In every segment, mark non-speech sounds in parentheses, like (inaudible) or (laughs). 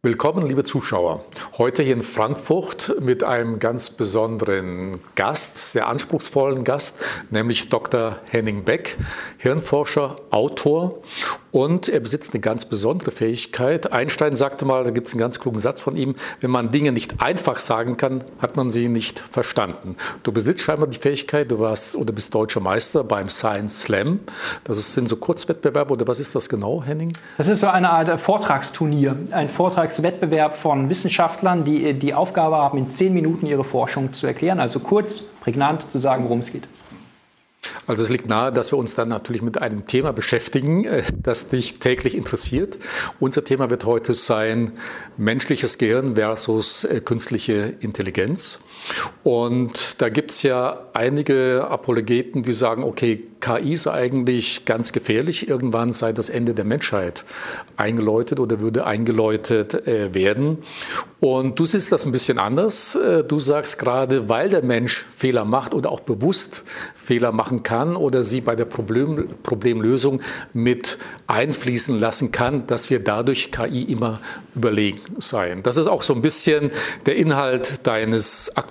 Willkommen, liebe Zuschauer. Heute hier in Frankfurt mit einem ganz besonderen Gast, sehr anspruchsvollen Gast, nämlich Dr. Henning Beck, Hirnforscher, Autor und er besitzt eine ganz besondere Fähigkeit. Einstein sagte mal, da gibt es einen ganz klugen Satz von ihm, wenn man Dinge nicht einfach sagen kann, hat man sie nicht verstanden. Du besitzt scheinbar die Fähigkeit, du warst oder bist deutscher Meister beim Science Slam. Das sind so Kurzwettbewerbe oder was ist das genau, Henning? Das ist so eine Art Vortragsturnier, ein Vortragswettbewerb von Wissenschaftlern, die die Aufgabe haben, in zehn Minuten ihre Forschung zu erklären, also kurz, prägnant zu sagen, worum es geht. Also es liegt nahe, dass wir uns dann natürlich mit einem Thema beschäftigen, äh, das dich täglich interessiert. Unser Thema wird heute sein menschliches Gehirn versus äh, künstliche Intelligenz. Und da gibt es ja einige Apologeten, die sagen, okay, KI ist eigentlich ganz gefährlich. Irgendwann sei das Ende der Menschheit eingeläutet oder würde eingeläutet äh, werden. Und du siehst das ein bisschen anders. Äh, du sagst gerade, weil der Mensch Fehler macht oder auch bewusst Fehler machen kann oder sie bei der Problem, Problemlösung mit einfließen lassen kann, dass wir dadurch KI immer überlegen seien. Das ist auch so ein bisschen der Inhalt deines aktuellen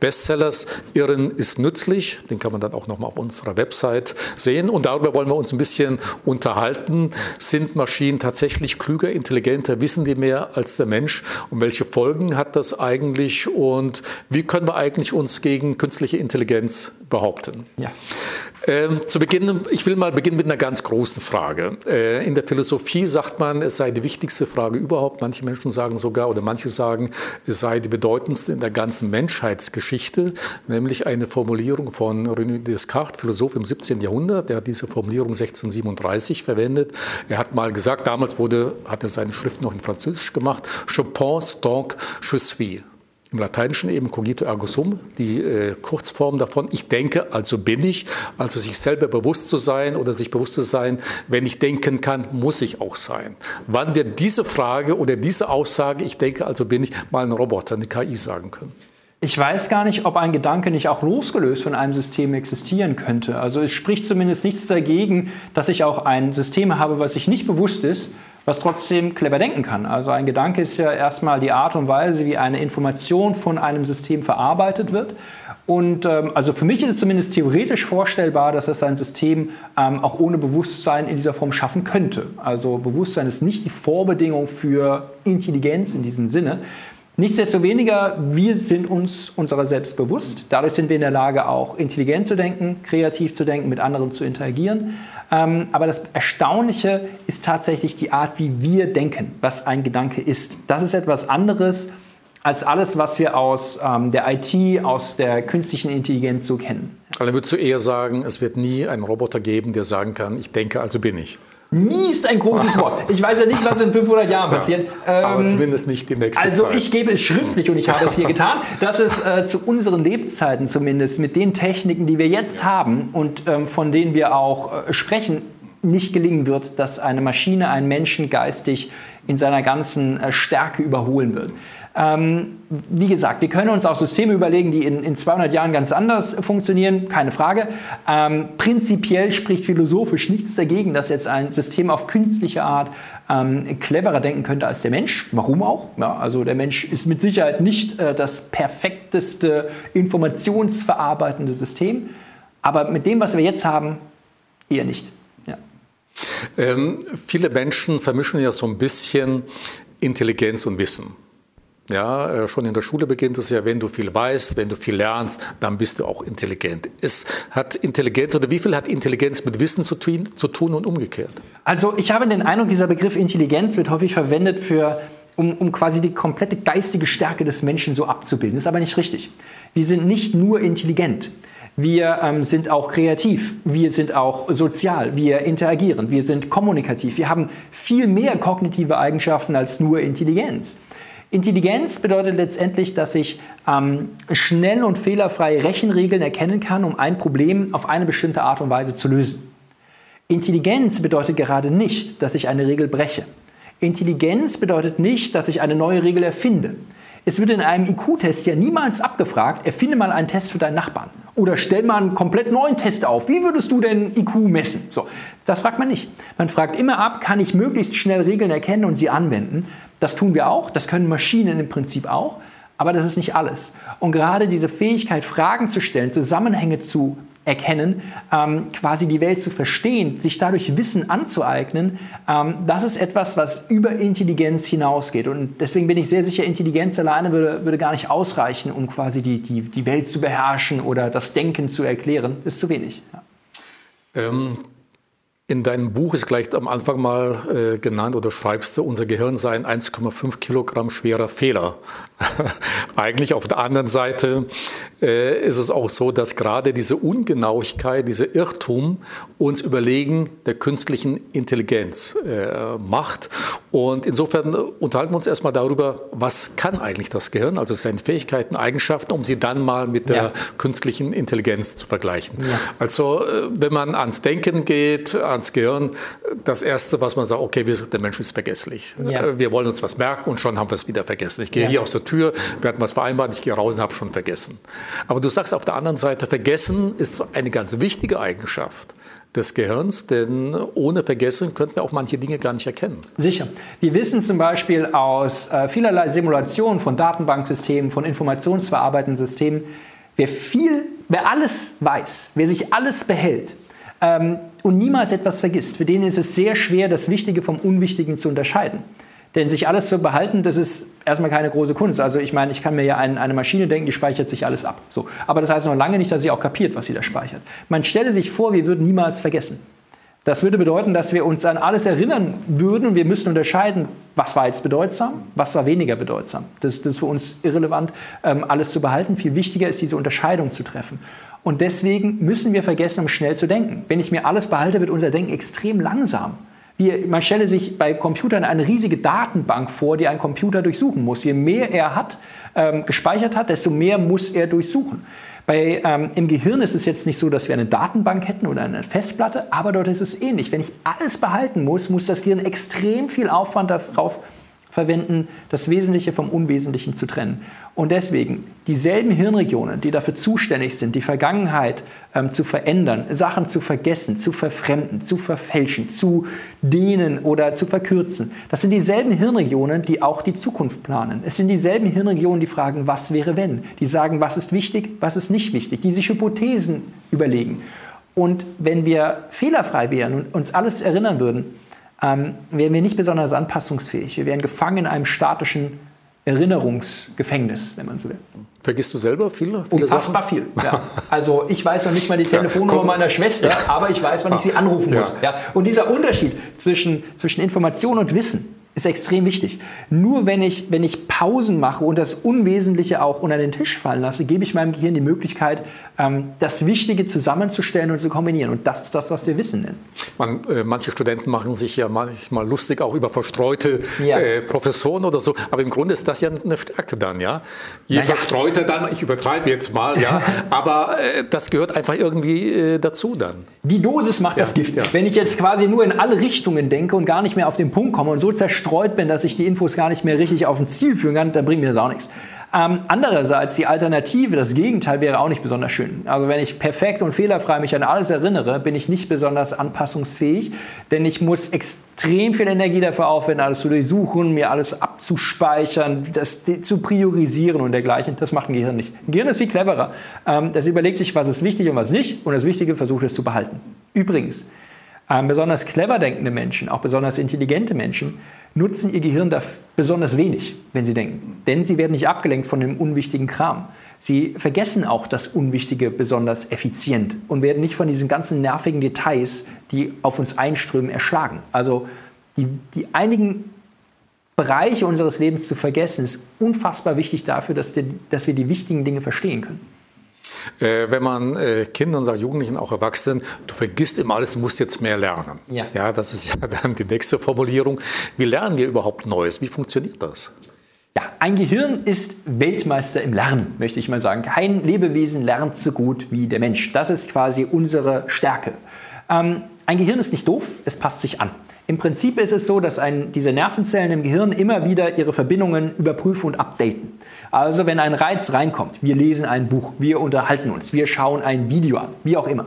Bestsellers. Irren ist nützlich. Den kann man dann auch nochmal auf unserer Website sehen. Und darüber wollen wir uns ein bisschen unterhalten. Sind Maschinen tatsächlich klüger, intelligenter? Wissen die mehr als der Mensch? Und welche Folgen hat das eigentlich? Und wie können wir eigentlich uns gegen künstliche Intelligenz behaupten? Ja. Ähm, zu Beginn, ich will mal beginnen mit einer ganz großen Frage. Äh, in der Philosophie sagt man, es sei die wichtigste Frage überhaupt. Manche Menschen sagen sogar, oder manche sagen, es sei die bedeutendste in der ganzen Menschheitsgeschichte, nämlich eine Formulierung von René Descartes, Philosoph im 17. Jahrhundert. Der hat diese Formulierung 1637 verwendet. Er hat mal gesagt, damals wurde, hat er seine Schrift noch in Französisch gemacht, Je pense donc, je suis im Lateinischen eben cogito ergo sum, die äh, Kurzform davon, ich denke, also bin ich, also sich selber bewusst zu sein oder sich bewusst zu sein, wenn ich denken kann, muss ich auch sein. Wann wird diese Frage oder diese Aussage, ich denke, also bin ich, mal ein Roboter, eine KI sagen können? Ich weiß gar nicht, ob ein Gedanke nicht auch losgelöst von einem System existieren könnte. Also es spricht zumindest nichts dagegen, dass ich auch ein System habe, was sich nicht bewusst ist, was trotzdem clever denken kann. Also ein Gedanke ist ja erstmal die Art und Weise, wie eine Information von einem System verarbeitet wird. Und ähm, also für mich ist es zumindest theoretisch vorstellbar, dass es ein System ähm, auch ohne Bewusstsein in dieser Form schaffen könnte. Also Bewusstsein ist nicht die Vorbedingung für Intelligenz in diesem Sinne. Nichtsdestoweniger, wir sind uns unserer selbst bewusst. Dadurch sind wir in der Lage, auch intelligent zu denken, kreativ zu denken, mit anderen zu interagieren. Ähm, aber das Erstaunliche ist tatsächlich die Art, wie wir denken, was ein Gedanke ist. Das ist etwas anderes als alles, was wir aus ähm, der IT, aus der künstlichen Intelligenz so kennen. Also würdest du eher sagen, es wird nie einen Roboter geben, der sagen kann, ich denke, also bin ich. Nie ist ein großes Wort. Ich weiß ja nicht, was in 500 Jahren (laughs) passiert. Ja, aber ähm, zumindest nicht die nächste also Zeit. Also ich gebe es schriftlich und ich habe es hier getan, dass es äh, zu unseren Lebzeiten zumindest mit den Techniken, die wir jetzt haben und ähm, von denen wir auch äh, sprechen, nicht gelingen wird, dass eine Maschine einen Menschen geistig in seiner ganzen äh, Stärke überholen wird. Ähm, wie gesagt, wir können uns auch Systeme überlegen, die in, in 200 Jahren ganz anders funktionieren, keine Frage. Ähm, prinzipiell spricht philosophisch nichts dagegen, dass jetzt ein System auf künstliche Art ähm, cleverer denken könnte als der Mensch. Warum auch? Ja, also der Mensch ist mit Sicherheit nicht äh, das perfekteste informationsverarbeitende System, aber mit dem, was wir jetzt haben, eher nicht. Ja. Ähm, viele Menschen vermischen ja so ein bisschen Intelligenz und Wissen. Ja, äh, schon in der Schule beginnt es ja, wenn du viel weißt, wenn du viel lernst, dann bist du auch intelligent. Es hat Intelligenz oder wie viel hat Intelligenz mit Wissen zu tun, zu tun und umgekehrt? Also ich habe den Eindruck, dieser Begriff Intelligenz wird häufig verwendet für um, um quasi die komplette geistige Stärke des Menschen so abzubilden. Ist aber nicht richtig. Wir sind nicht nur intelligent. Wir ähm, sind auch kreativ, wir sind auch sozial, wir interagieren, wir sind kommunikativ. Wir haben viel mehr kognitive Eigenschaften als nur Intelligenz. Intelligenz bedeutet letztendlich, dass ich ähm, schnell und fehlerfrei Rechenregeln erkennen kann, um ein Problem auf eine bestimmte Art und Weise zu lösen. Intelligenz bedeutet gerade nicht, dass ich eine Regel breche. Intelligenz bedeutet nicht, dass ich eine neue Regel erfinde. Es wird in einem IQ-Test ja niemals abgefragt, erfinde mal einen Test für deinen Nachbarn Oder stell mal einen komplett neuen Test auf. Wie würdest du denn IQ messen? So, das fragt man nicht. Man fragt immer ab, kann ich möglichst schnell Regeln erkennen und sie anwenden? Das tun wir auch. Das können Maschinen im Prinzip auch. Aber das ist nicht alles. Und gerade diese Fähigkeit, Fragen zu stellen, Zusammenhänge zu erkennen, ähm, quasi die Welt zu verstehen, sich dadurch Wissen anzueignen, ähm, das ist etwas, was über Intelligenz hinausgeht. Und deswegen bin ich sehr sicher, Intelligenz alleine würde, würde gar nicht ausreichen, um quasi die, die, die Welt zu beherrschen oder das Denken zu erklären. Ist zu wenig. Ja. Ähm, in deinem Buch ist gleich am Anfang mal äh, genannt oder schreibst du, unser Gehirn sei ein 1,5 Kilogramm schwerer Fehler. (laughs) Eigentlich auf der anderen Seite äh, ist es auch so, dass gerade diese Ungenauigkeit, dieser Irrtum uns Überlegen der künstlichen Intelligenz äh, macht. Und insofern unterhalten wir uns erstmal darüber, was kann eigentlich das Gehirn, also seine Fähigkeiten, Eigenschaften, um sie dann mal mit der ja. künstlichen Intelligenz zu vergleichen. Ja. Also äh, wenn man ans Denken geht, ans Gehirn, das Erste, was man sagt, okay, der Mensch ist vergesslich. Ja. Äh, wir wollen uns was merken und schon haben wir es wieder vergessen. Ich gehe hier aus der Tür, wir hatten was vereinbart, ich gehe raus und habe schon vergessen. Aber du sagst auf der anderen Seite, vergessen ist eine ganz wichtige Eigenschaft des Gehirns, denn ohne Vergessen könnten wir auch manche Dinge gar nicht erkennen. Sicher. Wir wissen zum Beispiel aus äh, vielerlei Simulationen von Datenbanksystemen, von informationsverarbeitenden Systemen, wer viel, wer alles weiß, wer sich alles behält ähm, und niemals etwas vergisst, für den ist es sehr schwer, das Wichtige vom Unwichtigen zu unterscheiden. Denn sich alles zu behalten, das ist erstmal keine große Kunst. Also ich meine, ich kann mir ja ein, eine Maschine denken, die speichert sich alles ab. So. Aber das heißt noch lange nicht, dass sie auch kapiert, was sie da speichert. Man stelle sich vor, wir würden niemals vergessen. Das würde bedeuten, dass wir uns an alles erinnern würden und wir müssten unterscheiden, was war jetzt bedeutsam, was war weniger bedeutsam. Das, das ist für uns irrelevant, ähm, alles zu behalten. Viel wichtiger ist, diese Unterscheidung zu treffen. Und deswegen müssen wir vergessen, um schnell zu denken. Wenn ich mir alles behalte, wird unser Denken extrem langsam. Wie, man stelle sich bei Computern eine riesige Datenbank vor, die ein Computer durchsuchen muss. Je mehr er hat, ähm, gespeichert hat, desto mehr muss er durchsuchen. Bei, ähm, Im Gehirn ist es jetzt nicht so, dass wir eine Datenbank hätten oder eine Festplatte, aber dort ist es ähnlich. Wenn ich alles behalten muss, muss das Gehirn extrem viel Aufwand darauf verwenden, das Wesentliche vom Unwesentlichen zu trennen. Und deswegen dieselben Hirnregionen, die dafür zuständig sind, die Vergangenheit ähm, zu verändern, Sachen zu vergessen, zu verfremden, zu verfälschen, zu dehnen oder zu verkürzen, das sind dieselben Hirnregionen, die auch die Zukunft planen. Es sind dieselben Hirnregionen, die fragen, was wäre wenn? Die sagen, was ist wichtig, was ist nicht wichtig, die sich Hypothesen überlegen. Und wenn wir fehlerfrei wären und uns alles erinnern würden, ähm, wären wir nicht besonders anpassungsfähig. Wir wären gefangen in einem statischen Erinnerungsgefängnis, wenn man so will. Vergisst du selber viele? viele Unfassbar Sachen? viel. Ja. Also ich weiß noch nicht mal die Telefonnummer ja, meiner Schwester, aber ich weiß, wann ich sie anrufen muss. Ja. Und dieser Unterschied zwischen, zwischen Information und Wissen, ist extrem wichtig. Nur wenn ich, wenn ich Pausen mache und das Unwesentliche auch unter den Tisch fallen lasse, gebe ich meinem Gehirn die Möglichkeit, ähm, das Wichtige zusammenzustellen und zu kombinieren. Und das ist das, was wir Wissen nennen. Man, äh, manche Studenten machen sich ja manchmal lustig auch über verstreute ja. äh, Professoren oder so. Aber im Grunde ist das ja eine Stärke dann, ja. Je naja. verstreuter dann, ich übertreibe jetzt mal, ja. (laughs) aber äh, das gehört einfach irgendwie äh, dazu dann. Die Dosis macht ja. das Gift. Ja. Wenn ich jetzt quasi nur in alle Richtungen denke und gar nicht mehr auf den Punkt komme und so zerstreut bin, dass ich die Infos gar nicht mehr richtig auf ein Ziel führen kann, dann bringt mir das auch nichts. Ähm, andererseits, die Alternative, das Gegenteil wäre auch nicht besonders schön. Also wenn ich perfekt und fehlerfrei mich an alles erinnere, bin ich nicht besonders anpassungsfähig, denn ich muss extrem viel Energie dafür aufwenden, alles zu durchsuchen, mir alles abzuspeichern, das zu priorisieren und dergleichen. Das macht ein Gehirn nicht. Ein Gehirn ist viel cleverer. Ähm, das überlegt sich, was ist wichtig und was nicht und das Wichtige versucht es zu behalten. Übrigens, ähm, besonders clever denkende Menschen, auch besonders intelligente Menschen, nutzen ihr Gehirn da besonders wenig, wenn sie denken. Denn sie werden nicht abgelenkt von dem unwichtigen Kram. Sie vergessen auch das Unwichtige besonders effizient und werden nicht von diesen ganzen nervigen Details, die auf uns einströmen, erschlagen. Also die, die einigen Bereiche unseres Lebens zu vergessen, ist unfassbar wichtig dafür, dass, die, dass wir die wichtigen Dinge verstehen können. Äh, wenn man äh, Kindern sagt, Jugendlichen, auch Erwachsenen, du vergisst immer alles, du musst jetzt mehr lernen. Ja. ja, das ist ja dann die nächste Formulierung. Wie lernen wir überhaupt Neues? Wie funktioniert das? Ja, ein Gehirn ist Weltmeister im Lernen, möchte ich mal sagen. Kein Lebewesen lernt so gut wie der Mensch. Das ist quasi unsere Stärke. Ähm, ein Gehirn ist nicht doof, es passt sich an. Im Prinzip ist es so, dass ein, diese Nervenzellen im Gehirn immer wieder ihre Verbindungen überprüfen und updaten. Also wenn ein Reiz reinkommt, wir lesen ein Buch, wir unterhalten uns, wir schauen ein Video an, wie auch immer.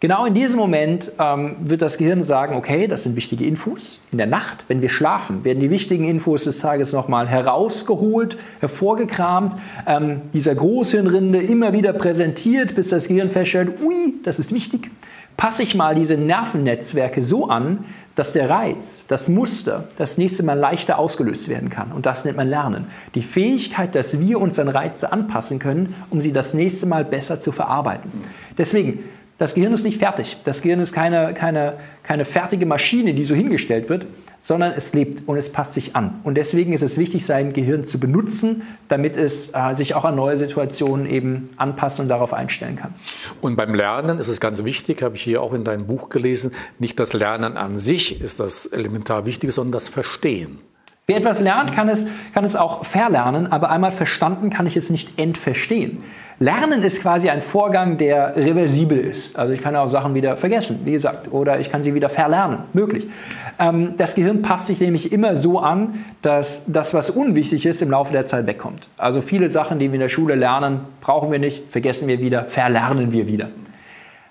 Genau in diesem Moment ähm, wird das Gehirn sagen, okay, das sind wichtige Infos. In der Nacht, wenn wir schlafen, werden die wichtigen Infos des Tages nochmal herausgeholt, hervorgekramt, ähm, dieser Großhirnrinde immer wieder präsentiert, bis das Gehirn feststellt, ui, das ist wichtig. Passe ich mal diese Nervennetzwerke so an, dass der Reiz, das Muster, das nächste Mal leichter ausgelöst werden kann. Und das nennt man Lernen. Die Fähigkeit, dass wir uns an Reize anpassen können, um sie das nächste Mal besser zu verarbeiten. Deswegen, das Gehirn ist nicht fertig. Das Gehirn ist keine, keine, keine fertige Maschine, die so hingestellt wird, sondern es lebt und es passt sich an. Und deswegen ist es wichtig, sein Gehirn zu benutzen, damit es äh, sich auch an neue Situationen eben anpassen und darauf einstellen kann. Und beim Lernen ist es ganz wichtig, habe ich hier auch in deinem Buch gelesen, nicht das Lernen an sich ist das elementar Wichtige, sondern das Verstehen. Wer etwas lernt, kann es, kann es auch verlernen, aber einmal verstanden kann ich es nicht entverstehen. Lernen ist quasi ein Vorgang, der reversibel ist. Also ich kann auch Sachen wieder vergessen, wie gesagt, oder ich kann sie wieder verlernen, möglich. Ähm, das Gehirn passt sich nämlich immer so an, dass das, was unwichtig ist, im Laufe der Zeit wegkommt. Also viele Sachen, die wir in der Schule lernen, brauchen wir nicht, vergessen wir wieder, verlernen wir wieder.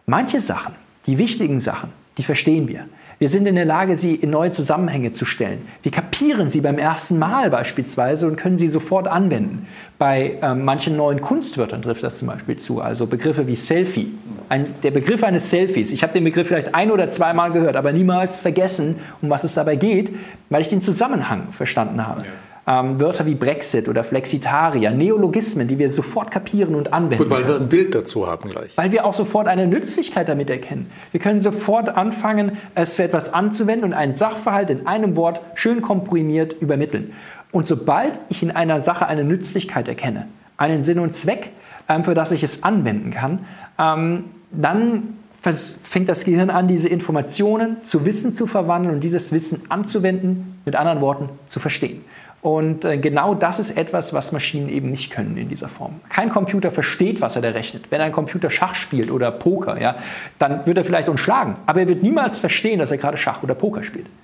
Manche Sachen, die wichtigen Sachen, die verstehen wir. Wir sind in der Lage, sie in neue Zusammenhänge zu stellen. Wir kapieren sie beim ersten Mal beispielsweise und können sie sofort anwenden. Bei äh, manchen neuen Kunstwörtern trifft das zum Beispiel zu. Also Begriffe wie Selfie. Ein, der Begriff eines Selfies. Ich habe den Begriff vielleicht ein oder zweimal gehört, aber niemals vergessen, um was es dabei geht, weil ich den Zusammenhang verstanden habe. Ja ähm, Wörter wie Brexit oder Flexitaria, Neologismen, die wir sofort kapieren und anwenden. Gut, weil wir ein Bild dazu haben gleich. Weil wir auch sofort eine Nützlichkeit damit erkennen. Wir können sofort anfangen, es für etwas anzuwenden und einen Sachverhalt in einem Wort schön komprimiert übermitteln. Und sobald ich in einer Sache eine Nützlichkeit erkenne, einen Sinn und Zweck, ähm, für das ich es anwenden kann, ähm, dann fängt das Gehirn an, diese Informationen zu Wissen zu verwandeln und dieses Wissen anzuwenden, mit anderen Worten zu verstehen. Und äh, genau das ist etwas, was Maschinen eben nicht können in dieser Form. Kein Computer versteht, was er da rechnet. Wenn ein Computer Schach spielt oder Poker, ja, dann wird er vielleicht uns schlagen, aber er wird niemals verstehen, dass er gerade Schach oder Poker spielt. (laughs)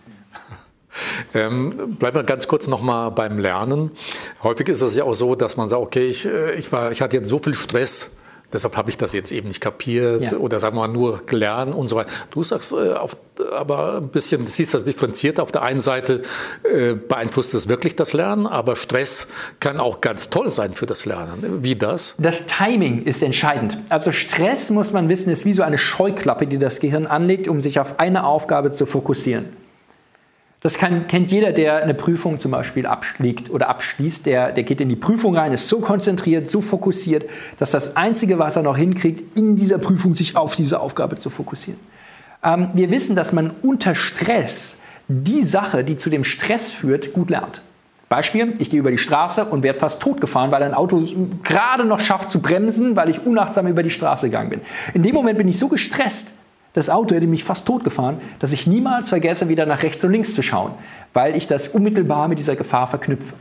Ähm, bleiben wir ganz kurz nochmal beim Lernen. Häufig ist es ja auch so, dass man sagt, okay, ich, äh, ich, war, ich hatte jetzt so viel Stress, Deshalb habe ich das jetzt eben nicht kapiert ja. oder sagen wir mal nur gelernt und so weiter. Du sagst äh, auf, aber ein bisschen, siehst das differenziert. Auf der einen Seite äh, beeinflusst es wirklich das Lernen, aber Stress kann auch ganz toll sein für das Lernen. Wie das? Das Timing ist entscheidend. Also Stress, muss man wissen, ist wie so eine Scheuklappe, die das Gehirn anlegt, um sich auf eine Aufgabe zu fokussieren. Das kann, kennt jeder, der eine Prüfung zum Beispiel abschlägt oder abschließt. Der, der geht in die Prüfung rein, ist so konzentriert, so fokussiert, dass das Einzige, was er noch hinkriegt, in dieser Prüfung sich auf diese Aufgabe zu fokussieren. Ähm, wir wissen, dass man unter Stress die Sache, die zu dem Stress führt, gut lernt. Beispiel, ich gehe über die Straße und werde fast totgefahren, weil ein Auto gerade noch schafft zu bremsen, weil ich unachtsam über die Straße gegangen bin. In dem Moment bin ich so gestresst, das Auto hätte mich fast totgefahren, dass ich niemals vergesse, wieder nach rechts und links zu schauen, weil ich das unmittelbar mit dieser Gefahr verknüpfe.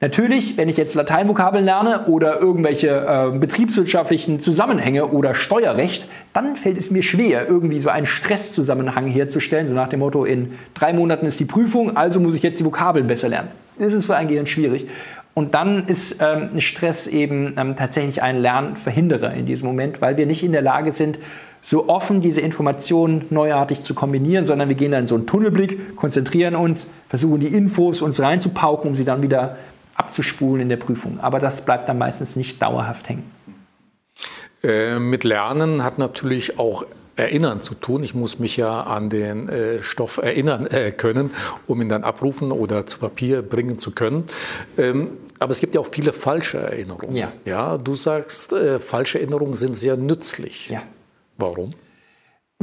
Natürlich, wenn ich jetzt Lateinvokabeln lerne oder irgendwelche äh, betriebswirtschaftlichen Zusammenhänge oder Steuerrecht, dann fällt es mir schwer, irgendwie so einen Stresszusammenhang herzustellen, so nach dem Motto, in drei Monaten ist die Prüfung, also muss ich jetzt die Vokabeln besser lernen. Das ist für ein Gehirn schwierig. Und dann ist ähm, Stress eben ähm, tatsächlich ein Lernverhinderer in diesem Moment, weil wir nicht in der Lage sind, so offen diese Informationen neuartig zu kombinieren, sondern wir gehen dann in so einen Tunnelblick, konzentrieren uns, versuchen die Infos uns reinzupauken, um sie dann wieder abzuspulen in der Prüfung. Aber das bleibt dann meistens nicht dauerhaft hängen. Äh, mit Lernen hat natürlich auch Erinnern zu tun. Ich muss mich ja an den äh, Stoff erinnern äh, können, um ihn dann abrufen oder zu Papier bringen zu können. Ähm, aber es gibt ja auch viele falsche Erinnerungen. Ja. ja du sagst, äh, falsche Erinnerungen sind sehr nützlich. Ja. Warum?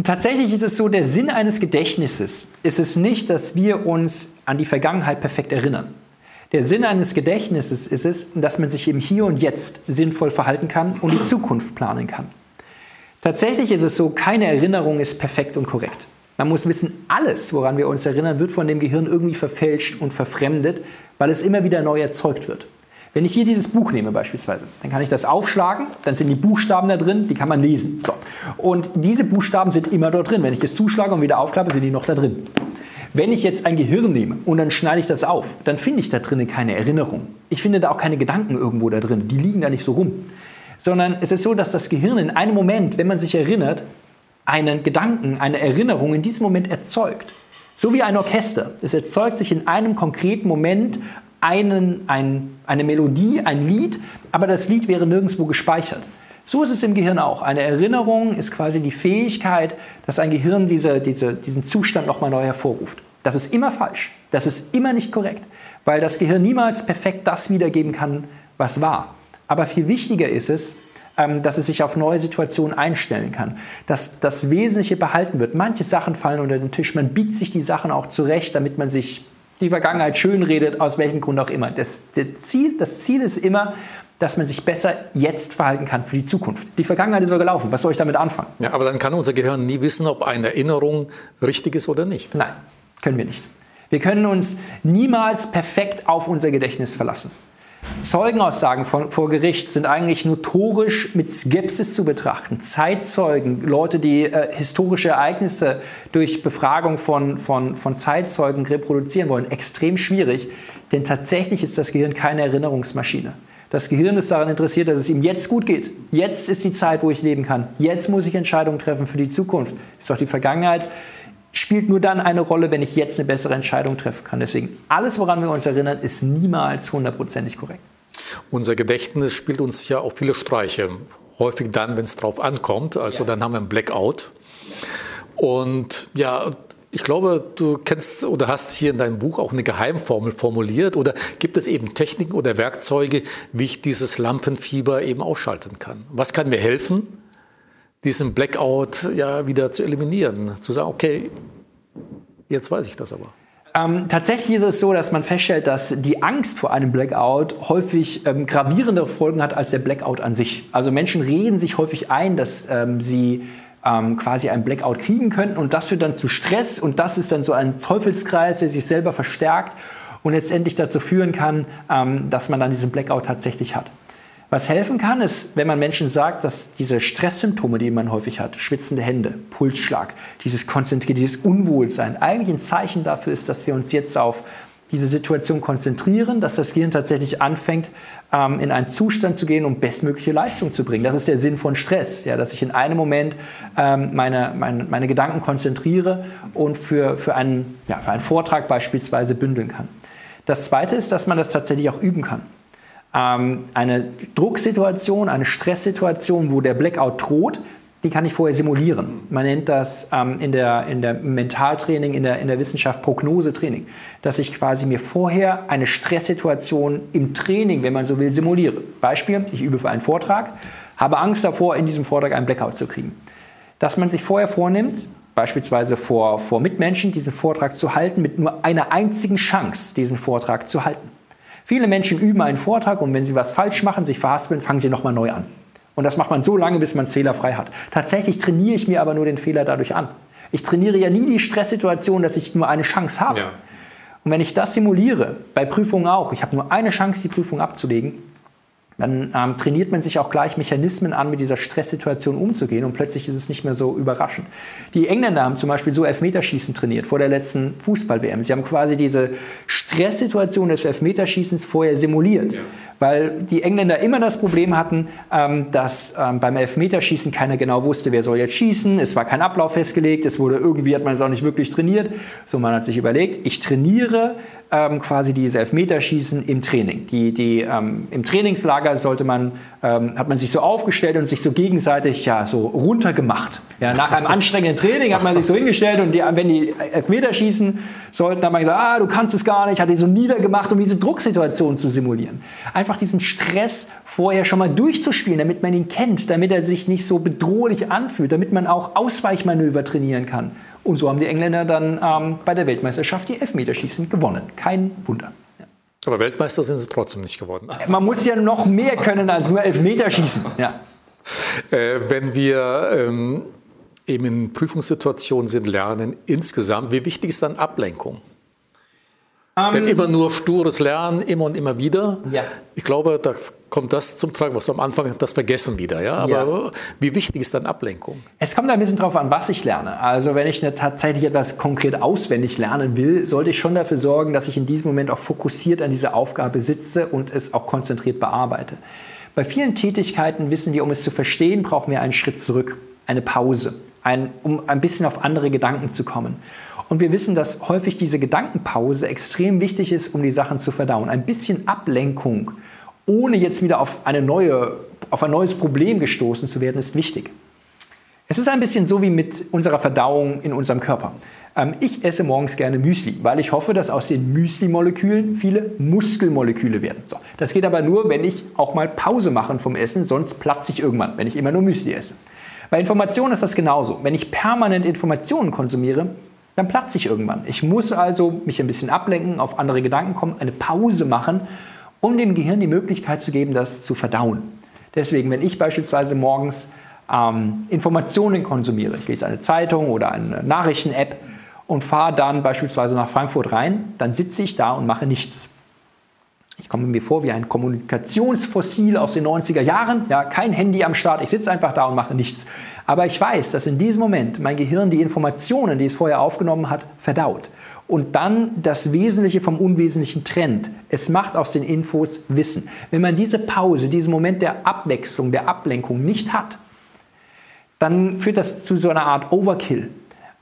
Tatsächlich ist es so, der Sinn eines Gedächtnisses ist es nicht, dass wir uns an die Vergangenheit perfekt erinnern. Der Sinn eines Gedächtnisses ist es, dass man sich im Hier und Jetzt sinnvoll verhalten kann und die Zukunft planen kann. Tatsächlich ist es so, keine Erinnerung ist perfekt und korrekt. Man muss wissen, alles, woran wir uns erinnern, wird von dem Gehirn irgendwie verfälscht und verfremdet, weil es immer wieder neu erzeugt wird. Wenn ich hier dieses Buch nehme beispielsweise, dann kann ich das aufschlagen, dann sind die Buchstaben da drin, die kann man lesen. So. Und diese Buchstaben sind immer dort drin. Wenn ich es zuschlage und wieder aufklappe, sind die noch da drin. Wenn ich jetzt ein Gehirn nehme und dann schneide ich das auf, dann finde ich da drinnen keine Erinnerung. Ich finde da auch keine Gedanken irgendwo da drin. Die liegen da nicht so rum. Sondern es ist so, dass das Gehirn in einem Moment, wenn man sich erinnert, einen Gedanken, eine Erinnerung in diesem Moment erzeugt. So wie ein Orchester. Es erzeugt sich in einem konkreten Moment einen, ein, eine Melodie, ein Lied, aber das Lied wäre nirgendwo gespeichert. So ist es im Gehirn auch. Eine Erinnerung ist quasi die Fähigkeit, dass ein Gehirn diese, diese, diesen Zustand nochmal neu hervorruft. Das ist immer falsch. Das ist immer nicht korrekt, weil das Gehirn niemals perfekt das wiedergeben kann, was war. Aber viel wichtiger ist es, ähm, dass es sich auf neue Situationen einstellen kann, dass das Wesentliche behalten wird. Manche Sachen fallen unter den Tisch, man biegt sich die Sachen auch zurecht, damit man sich die Vergangenheit schönredet, aus welchem Grund auch immer. Das, das, Ziel, das Ziel ist immer, dass man sich besser jetzt verhalten kann für die Zukunft. Die Vergangenheit ist so gelaufen. Was soll ich damit anfangen? Ja, aber dann kann unser Gehirn nie wissen, ob eine Erinnerung richtig ist oder nicht. Nein, können wir nicht. Wir können uns niemals perfekt auf unser Gedächtnis verlassen. Zeugenaussagen von, vor Gericht sind eigentlich notorisch mit Skepsis zu betrachten. Zeitzeugen, Leute, die äh, historische Ereignisse durch Befragung von, von, von Zeitzeugen reproduzieren wollen, extrem schwierig, denn tatsächlich ist das Gehirn keine Erinnerungsmaschine. Das Gehirn ist daran interessiert, dass es ihm jetzt gut geht. Jetzt ist die Zeit, wo ich leben kann. Jetzt muss ich Entscheidungen treffen für die Zukunft. Ist doch die Vergangenheit spielt nur dann eine Rolle, wenn ich jetzt eine bessere Entscheidung treffen kann. Deswegen alles, woran wir uns erinnern, ist niemals hundertprozentig korrekt. Unser Gedächtnis spielt uns ja auch viele Streiche. Häufig dann, wenn es drauf ankommt. Also ja. dann haben wir einen Blackout. Und ja, ich glaube, du kennst oder hast hier in deinem Buch auch eine Geheimformel formuliert. Oder gibt es eben Techniken oder Werkzeuge, wie ich dieses Lampenfieber eben ausschalten kann? Was kann mir helfen, diesen Blackout ja wieder zu eliminieren? Zu sagen, okay, jetzt weiß ich das aber. Ähm, tatsächlich ist es so, dass man feststellt, dass die Angst vor einem Blackout häufig ähm, gravierendere Folgen hat als der Blackout an sich. Also Menschen reden sich häufig ein, dass ähm, sie ähm, quasi einen Blackout kriegen könnten und das führt dann zu Stress und das ist dann so ein Teufelskreis, der sich selber verstärkt und letztendlich dazu führen kann, ähm, dass man dann diesen Blackout tatsächlich hat. Was helfen kann, ist, wenn man Menschen sagt, dass diese Stresssymptome, die man häufig hat, schwitzende Hände, Pulsschlag, dieses konzentrierte, dieses Unwohlsein, eigentlich ein Zeichen dafür ist, dass wir uns jetzt auf diese Situation konzentrieren, dass das Gehirn tatsächlich anfängt, ähm, in einen Zustand zu gehen, um bestmögliche Leistung zu bringen. Das ist der Sinn von Stress, ja, dass ich in einem Moment ähm, meine, meine, meine Gedanken konzentriere und für, für, einen, ja, für einen Vortrag beispielsweise bündeln kann. Das Zweite ist, dass man das tatsächlich auch üben kann. Ähm, eine Drucksituation, eine Stresssituation, wo der Blackout droht, die kann ich vorher simulieren. Man nennt das ähm, in der, in der Mentaltraining, in der, in der Wissenschaft Prognosetraining, dass ich quasi mir vorher eine Stresssituation im Training, wenn man so will, simuliere. Beispiel, ich übe für einen Vortrag, habe Angst davor, in diesem Vortrag einen Blackout zu kriegen. Dass man sich vorher vornimmt, beispielsweise vor, vor Mitmenschen, diesen Vortrag zu halten, mit nur einer einzigen Chance, diesen Vortrag zu halten. Viele Menschen üben einen Vortrag und wenn sie was falsch machen, sich verhaspeln, fangen sie nochmal neu an. Und das macht man so lange, bis man es fehlerfrei hat. Tatsächlich trainiere ich mir aber nur den Fehler dadurch an. Ich trainiere ja nie die Stresssituation, dass ich nur eine Chance habe. Ja. Und wenn ich das simuliere, bei Prüfungen auch, ich habe nur eine Chance, die Prüfung abzulegen, dann ähm, trainiert man sich auch gleich Mechanismen an, mit dieser Stresssituation umzugehen und plötzlich ist es nicht mehr so überraschend. Die Engländer haben zum Beispiel so Elfmeterschießen trainiert vor der letzten Fußball-WM. Sie haben quasi diese Stresssituation des Elfmeterschießens vorher simuliert. Ja weil die Engländer immer das Problem hatten, ähm, dass ähm, beim Elfmeterschießen keiner genau wusste, wer soll jetzt schießen. Es war kein Ablauf festgelegt, es wurde irgendwie hat man es auch nicht wirklich trainiert. So man hat sich überlegt, ich trainiere ähm, quasi dieses Elfmeterschießen im Training. Die, die, ähm, Im Trainingslager sollte man, ähm, hat man sich so aufgestellt und sich so gegenseitig ja, so runtergemacht. Ja, nach einem anstrengenden Training hat man sich so hingestellt und die, wenn die Elfmeterschießen sollten, hat man gesagt, ah, du kannst es gar nicht, hat die so niedergemacht, um diese Drucksituation zu simulieren. Einfach diesen Stress vorher schon mal durchzuspielen, damit man ihn kennt, damit er sich nicht so bedrohlich anfühlt, damit man auch Ausweichmanöver trainieren kann. Und so haben die Engländer dann ähm, bei der Weltmeisterschaft die Elfmeterschießen gewonnen. Kein Wunder. Aber Weltmeister sind sie trotzdem nicht geworden. Man muss ja noch mehr können als nur Elfmeterschießen. Ja. Äh, wenn wir ähm, eben in Prüfungssituationen sind, lernen insgesamt, wie wichtig ist dann Ablenkung? Wenn immer nur stures Lernen, immer und immer wieder. Ja. Ich glaube, da kommt das zum Tragen, was du am Anfang das Vergessen wieder. Ja? Aber Ja. wie wichtig ist dann Ablenkung? Es kommt ein bisschen drauf an, was ich lerne. Also wenn ich tatsächlich etwas konkret auswendig lernen will, sollte ich schon dafür sorgen, dass ich in diesem Moment auch fokussiert an dieser Aufgabe sitze und es auch konzentriert bearbeite. Bei vielen Tätigkeiten wissen wir, um es zu verstehen, brauchen wir einen Schritt zurück, eine Pause, ein, um ein bisschen auf andere Gedanken zu kommen. Und wir wissen, dass häufig diese Gedankenpause extrem wichtig ist, um die Sachen zu verdauen. Ein bisschen Ablenkung, ohne jetzt wieder auf, eine neue, auf ein neues Problem gestoßen zu werden, ist wichtig. Es ist ein bisschen so wie mit unserer Verdauung in unserem Körper. Ähm, ich esse morgens gerne Müsli, weil ich hoffe, dass aus den Müsli-Molekülen viele Muskelmoleküle werden. So, das geht aber nur, wenn ich auch mal Pause mache vom Essen, sonst platze ich irgendwann, wenn ich immer nur Müsli esse. Bei Informationen ist das genauso. Wenn ich permanent Informationen konsumiere, dann platze ich irgendwann. Ich muss also mich ein bisschen ablenken, auf andere Gedanken kommen, eine Pause machen, um dem Gehirn die Möglichkeit zu geben, das zu verdauen. Deswegen, wenn ich beispielsweise morgens ähm, Informationen konsumiere, ich lese eine Zeitung oder eine Nachrichten-App und fahre dann beispielsweise nach Frankfurt rein, dann sitze ich da und mache nichts. Ich komme mir vor wie ein Kommunikationsfossil aus den 90er Jahren. Ja, kein Handy am Start. Ich sitze einfach da und mache nichts. Aber ich weiß, dass in diesem Moment mein Gehirn die Informationen, die es vorher aufgenommen hat, verdaut. Und dann das Wesentliche vom Unwesentlichen trennt. Es macht aus den Infos Wissen. Wenn man diese Pause, diesen Moment der Abwechslung, der Ablenkung nicht hat, dann führt das zu so einer Art Overkill.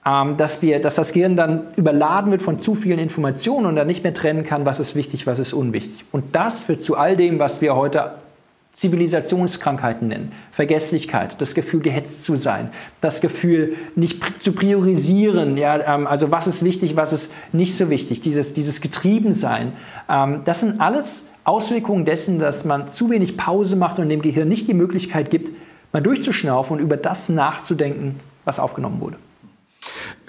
Ähm, dass, wir, dass das Gehirn dann überladen wird von zu vielen Informationen und dann nicht mehr trennen kann, was ist wichtig, was ist unwichtig. Und das führt zu all dem, was wir heute Zivilisationskrankheiten nennen. Vergesslichkeit, das Gefühl, gehetzt zu sein, das Gefühl, nicht zu priorisieren, ja, ähm, also was ist wichtig, was ist nicht so wichtig, dieses, dieses Getriebensein. Ähm, das sind alles Auswirkungen dessen, dass man zu wenig Pause macht und dem Gehirn nicht die Möglichkeit gibt, mal durchzuschnaufen und über das nachzudenken, was aufgenommen wurde.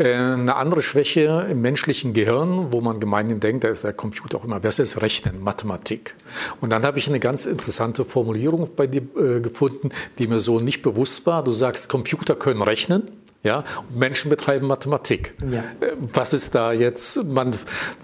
Äh, Eine andere Schwäche im menschlichen Gehirn, wo man gemeinhin denkt, da ist der Computer auch immer besser, ist Rechnen, Mathematik. Und dann habe ich eine ganz interessante Formulierung bei dir äh, gefunden, die mir so nicht bewusst war. Du sagst, Computer können rechnen. Ja, Menschen betreiben Mathematik. Ja. Äh, Was ist da jetzt? Man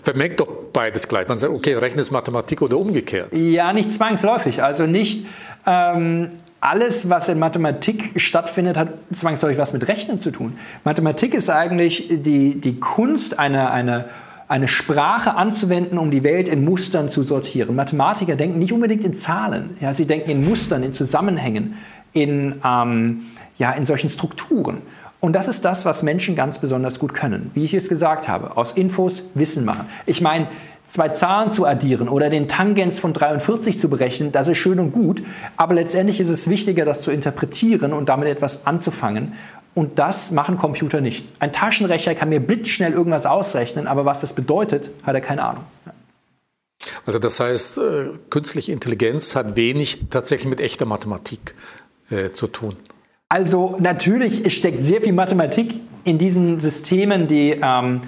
vermengt doch beides gleich. Man sagt, okay, Rechnen ist Mathematik oder umgekehrt. Ja, nicht zwangsläufig. Also nicht ähm, alles, was in Mathematik stattfindet, hat zwangsläufig was mit Rechnen zu tun. Mathematik ist eigentlich die, die Kunst, eine, eine, eine Sprache anzuwenden, um die Welt in Mustern zu sortieren. Mathematiker denken nicht unbedingt in Zahlen. Ja, sie denken in Mustern, in Zusammenhängen, in, ähm, ja, in solchen Strukturen. Und das ist das, was Menschen ganz besonders gut können. Wie ich es gesagt habe, aus Infos Wissen machen. Ich meine, zwei Zahlen zu addieren oder den Tangens von 43 zu berechnen, das ist schön und gut, aber letztendlich ist es wichtiger, das zu interpretieren und damit etwas anzufangen. Und das machen Computer nicht. Ein Taschenrechner kann mir blitzschnell irgendwas ausrechnen, aber was das bedeutet, hat er keine Ahnung. Also das heißt, äh, künstliche Intelligenz hat wenig tatsächlich mit echter Mathematik äh, zu tun. Also natürlich steckt sehr viel Mathematik in diesen Systemen, die ähm,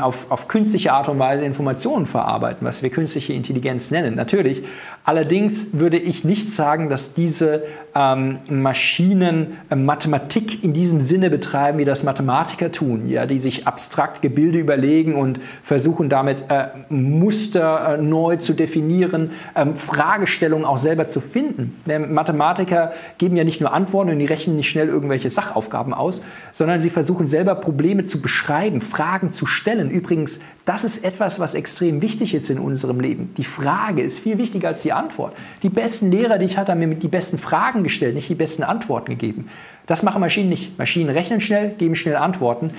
auf, auf künstliche Art und Weise Informationen verarbeiten, was wir künstliche Intelligenz nennen. Natürlich. Allerdings würde ich nicht sagen, dass diese ähm, Maschinen äh, Mathematik in diesem Sinne betreiben, wie das Mathematiker tun, ja, die sich abstrakt Gebilde überlegen und versuchen damit äh, Muster äh, neu zu definieren, ähm, Fragestellungen auch selber zu finden. Denn Mathematiker geben ja nicht nur Antworten und die rechnen nicht schnell irgendwelche Sachaufgaben aus, sondern sie versuchen selber Probleme zu beschreiben, Fragen zu stellen. Übrigens, das ist etwas, was extrem wichtig ist in unserem Leben. Die Frage ist viel wichtiger als die Antwort. Die besten Lehrer, die ich hatte, haben mir die besten Fragen gestellt, nicht die besten Antworten gegeben. Das machen Maschinen nicht. Maschinen rechnen schnell, geben schnell Antworten.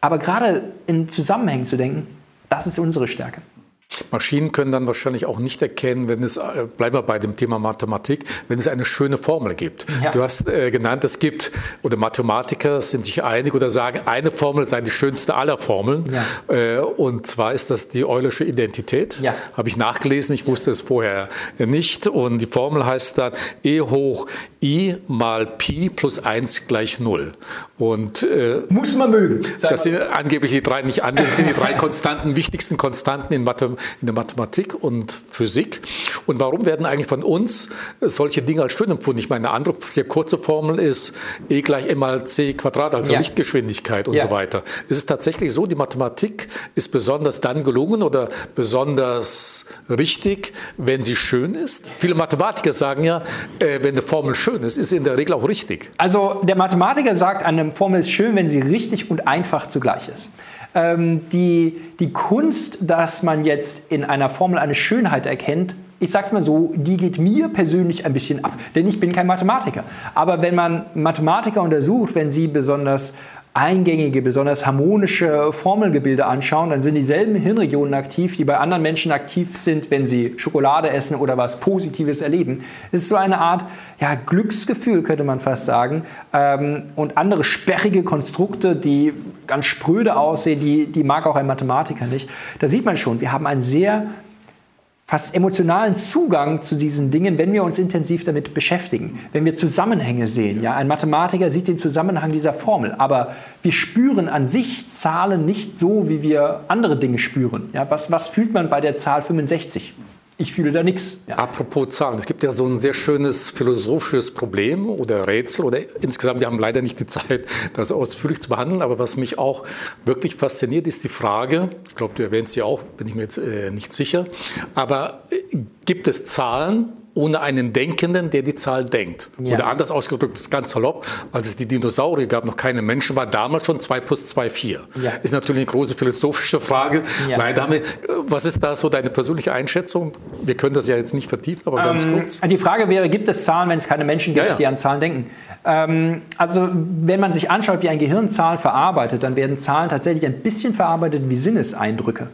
Aber gerade in Zusammenhängen zu denken, das ist unsere Stärke. Maschinen können dann wahrscheinlich auch nicht erkennen, wenn es, äh, bleiben wir bei dem Thema Mathematik, wenn es eine schöne Formel gibt. Ja. Du hast äh, genannt, es gibt, oder Mathematiker sind sich einig oder sagen, eine Formel sei die schönste aller Formeln. Ja. Äh, und zwar ist das die Eulersche Identität. Ja. Habe ich nachgelesen, ich wusste es vorher nicht. Und die Formel heißt dann E hoch I mal Pi plus 1 gleich 0. Und äh, Muss man mögen. das sind angeblich die drei, nicht angeblich, sind die drei (laughs) Konstanten, wichtigsten Konstanten in, Mathe, in der Mathematik und Physik. Und warum werden eigentlich von uns solche Dinge als schön empfunden? Ich meine, eine andere sehr kurze Formel ist E gleich m mal c Quadrat, also ja. Lichtgeschwindigkeit und ja. so weiter. Ist es tatsächlich so, die Mathematik ist besonders dann gelungen oder besonders richtig, wenn sie schön ist? Viele Mathematiker sagen ja, äh, wenn eine Formel schön ist, ist sie in der Regel auch richtig. Also der Mathematiker sagt, eine Formel ist schön, wenn sie richtig und einfach zugleich ist. Ähm, die, die Kunst, dass man jetzt in einer Formel eine Schönheit erkennt, ich sag's mal so, die geht mir persönlich ein bisschen ab, denn ich bin kein Mathematiker. Aber wenn man Mathematiker untersucht, wenn sie besonders eingängige, besonders harmonische Formelgebilde anschauen, dann sind dieselben Hirnregionen aktiv, die bei anderen Menschen aktiv sind, wenn sie Schokolade essen oder was Positives erleben. Es ist so eine Art ja, Glücksgefühl, könnte man fast sagen. Ähm, und andere sperrige Konstrukte, die ganz spröde aussehen, die, die mag auch ein Mathematiker nicht. Da sieht man schon, wir haben ein sehr fast emotionalen Zugang zu diesen Dingen, wenn wir uns intensiv damit beschäftigen, wenn wir Zusammenhänge sehen. Ja, ein Mathematiker sieht den Zusammenhang dieser Formel, aber wir spüren an sich Zahlen nicht so, wie wir andere Dinge spüren. Ja, was, was fühlt man bei der Zahl 65? Ich fühle da nichts. Ja. Apropos Zahlen, es gibt ja so ein sehr schönes philosophisches Problem oder Rätsel oder insgesamt, wir haben leider nicht die (laughs) Zeit, das ausführlich zu behandeln, aber was mich auch wirklich fasziniert, ist die Frage, ich glaube, du erwähnst sie auch, bin ich mir jetzt äh, nicht sicher, aber äh, gibt es Zahlen, ohne einen Denkenden, der die Zahl denkt. Ja. Oder anders ausgedrückt, ist ganz salopp, als es die Dinosaurier gab, noch keine Menschen, war damals schon 2 plus 2 4. Ja. Ist natürlich eine große philosophische Frage. Ja. Meine Dame, was ist da so deine persönliche Einschätzung? Wir können das ja jetzt nicht vertiefen, aber ganz ähm, kurz. Die Frage wäre, gibt es Zahlen, wenn es keine Menschen gibt, die an Zahlen denken? Ähm, also wenn man sich anschaut, wie ein Gehirn Zahlen verarbeitet, dann werden Zahlen tatsächlich ein bisschen verarbeitet wie Sinneseindrücke.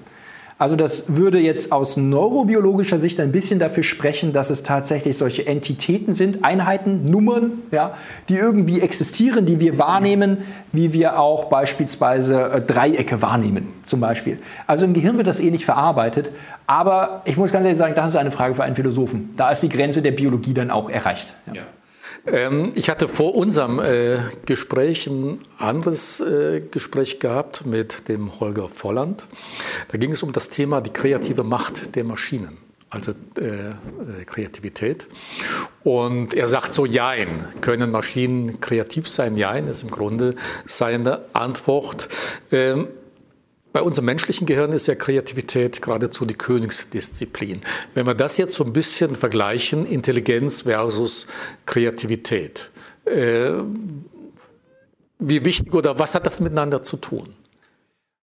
Also das würde jetzt aus neurobiologischer Sicht ein bisschen dafür sprechen, dass es tatsächlich solche Entitäten sind, Einheiten, Nummern, ja, die irgendwie existieren, die wir wahrnehmen, wie wir auch beispielsweise äh, Dreiecke wahrnehmen, zum Beispiel. Also im Gehirn wird das ähnlich verarbeitet, aber ich muss ganz ehrlich sagen, das ist eine Frage für einen Philosophen. Da ist die Grenze der Biologie dann auch erreicht. Ja. Ja. Ähm, ich hatte vor unserem äh, Gespräch ein anderes äh, Gespräch gehabt mit dem Holger Volland. Da ging es um das Thema die kreative Macht der Maschinen also äh, äh, Kreativität. Und er sagt so, jein, können Maschinen kreativ sein? Jein ist im Grunde seine Antwort. Ähm, bei unserem menschlichen Gehirn ist ja Kreativität geradezu die Königsdisziplin. Wenn wir das jetzt so ein bisschen vergleichen, Intelligenz versus Kreativität, äh, wie wichtig oder was hat das miteinander zu tun?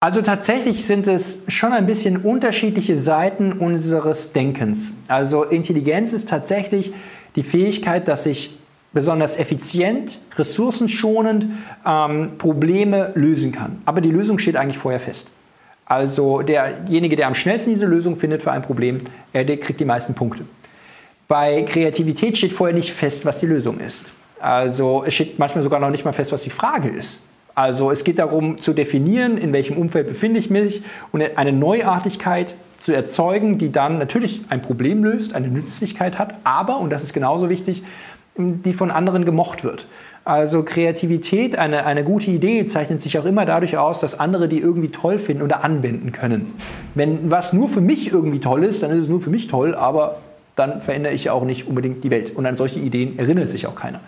Also tatsächlich sind es schon ein bisschen unterschiedliche Seiten unseres Denkens. Also Intelligenz ist tatsächlich die Fähigkeit, dass ich besonders effizient, ressourcenschonend ähm, Probleme lösen kann. Aber die Lösung steht eigentlich vorher fest. Also derjenige, der am schnellsten diese Lösung findet für ein Problem, der kriegt die meisten Punkte. Bei Kreativität steht vorher nicht fest, was die Lösung ist. Also es steht manchmal sogar noch nicht mal fest, was die Frage ist. Also es geht darum zu definieren, in welchem Umfeld befinde ich mich und eine Neuartigkeit zu erzeugen, die dann natürlich ein Problem löst, eine Nützlichkeit hat, aber, und das ist genauso wichtig, die von anderen gemocht wird. Also Kreativität, eine, eine gute Idee zeichnet sich auch immer dadurch aus, dass andere die irgendwie toll finden oder anwenden können. Wenn was nur für mich irgendwie toll ist, dann ist es nur für mich toll, aber dann verändere ich ja auch nicht unbedingt die Welt. Und an solche Ideen erinnert sich auch keiner.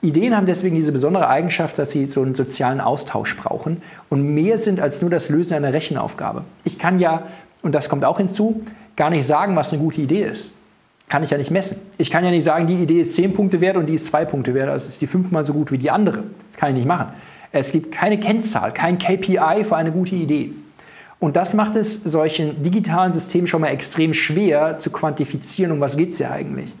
Ideen haben deswegen diese besondere Eigenschaft, dass sie so einen sozialen Austausch brauchen und mehr sind als nur das Lösen einer Rechenaufgabe. Ich kann ja, und das kommt auch hinzu, gar nicht sagen, was eine gute Idee ist kann ich ja nicht messen. Ich kann ja nicht sagen, die Idee ist 10 Punkte wert und die ist 2 Punkte wert, also ist die fünfmal so gut wie die andere. Das kann ich nicht machen. Es gibt keine Kennzahl, kein KPI für eine gute Idee. Und das macht es solchen digitalen Systemen schon mal extrem schwer zu quantifizieren, um was geht es ja eigentlich.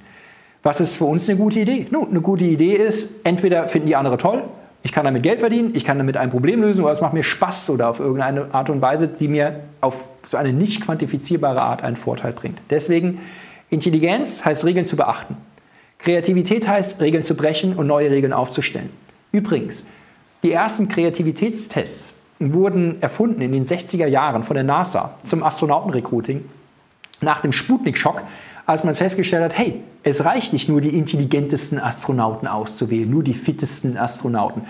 Was ist für uns eine gute Idee? Nun, eine gute Idee ist, entweder finden die andere toll, ich kann damit Geld verdienen, ich kann damit ein Problem lösen oder es macht mir Spaß oder auf irgendeine Art und Weise, die mir auf so eine nicht quantifizierbare Art einen Vorteil bringt. Deswegen Intelligenz heißt Regeln zu beachten. Kreativität heißt Regeln zu brechen und neue Regeln aufzustellen. Übrigens, die ersten Kreativitätstests wurden erfunden in den 60er Jahren von der NASA zum Astronautenrecruiting nach dem Sputnik-Schock, als man festgestellt hat, hey, es reicht nicht nur die intelligentesten Astronauten auszuwählen, nur die fittesten Astronauten.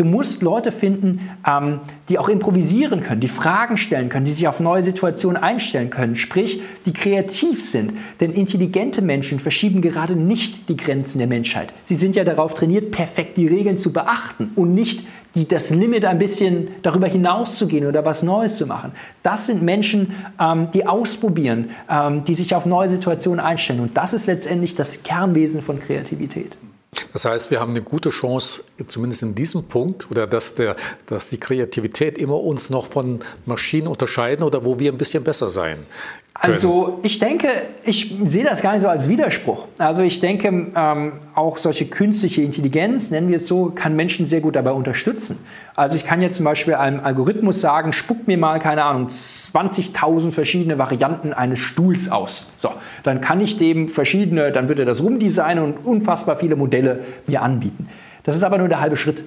Du musst Leute finden, ähm, die auch improvisieren können, die Fragen stellen können, die sich auf neue Situationen einstellen können, sprich, die kreativ sind. Denn intelligente Menschen verschieben gerade nicht die Grenzen der Menschheit. Sie sind ja darauf trainiert, perfekt die Regeln zu beachten und nicht die, das Limit ein bisschen darüber hinaus zu gehen oder was Neues zu machen. Das sind Menschen, ähm, die ausprobieren, ähm, die sich auf neue Situationen einstellen. Und das ist letztendlich das Kernwesen von Kreativität. Das heißt, wir haben eine gute Chance, zumindest in diesem Punkt, oder dass, der, dass die Kreativität immer uns noch von Maschinen unterscheiden oder wo wir ein bisschen besser sein. Also ich denke, ich sehe das gar nicht so als Widerspruch. Also ich denke, ähm, auch solche künstliche Intelligenz, nennen wir es so, kann Menschen sehr gut dabei unterstützen. Also ich kann jetzt zum Beispiel einem Algorithmus sagen, spuck mir mal, keine Ahnung, 20.000 verschiedene Varianten eines Stuhls aus. So, dann kann ich dem verschiedene, dann wird er das rumdesignen und unfassbar viele Modelle mir anbieten. Das ist aber nur der halbe Schritt.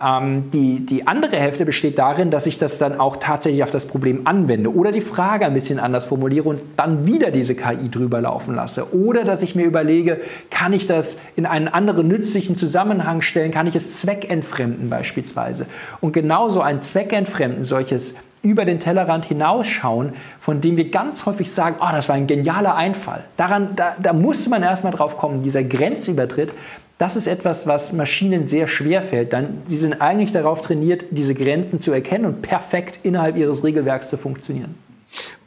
Ähm, die, die andere Hälfte besteht darin, dass ich das dann auch tatsächlich auf das Problem anwende oder die Frage ein bisschen anders formuliere und dann wieder diese KI drüber laufen lasse. Oder dass ich mir überlege, kann ich das in einen anderen nützlichen Zusammenhang stellen, kann ich es zweckentfremden beispielsweise. Und genauso ein Zweckentfremden, solches über den Tellerrand hinausschauen, von dem wir ganz häufig sagen, oh, das war ein genialer Einfall. Daran, da, da muss man erstmal drauf kommen, dieser Grenzübertritt, das ist etwas, was Maschinen sehr schwer fällt. Dann, sie sind eigentlich darauf trainiert, diese Grenzen zu erkennen und perfekt innerhalb ihres Regelwerks zu funktionieren.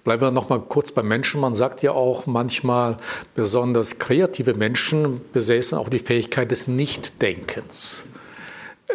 Bleiben wir noch mal kurz beim Menschen. Man sagt ja auch manchmal, besonders kreative Menschen besäßen auch die Fähigkeit des Nichtdenkens.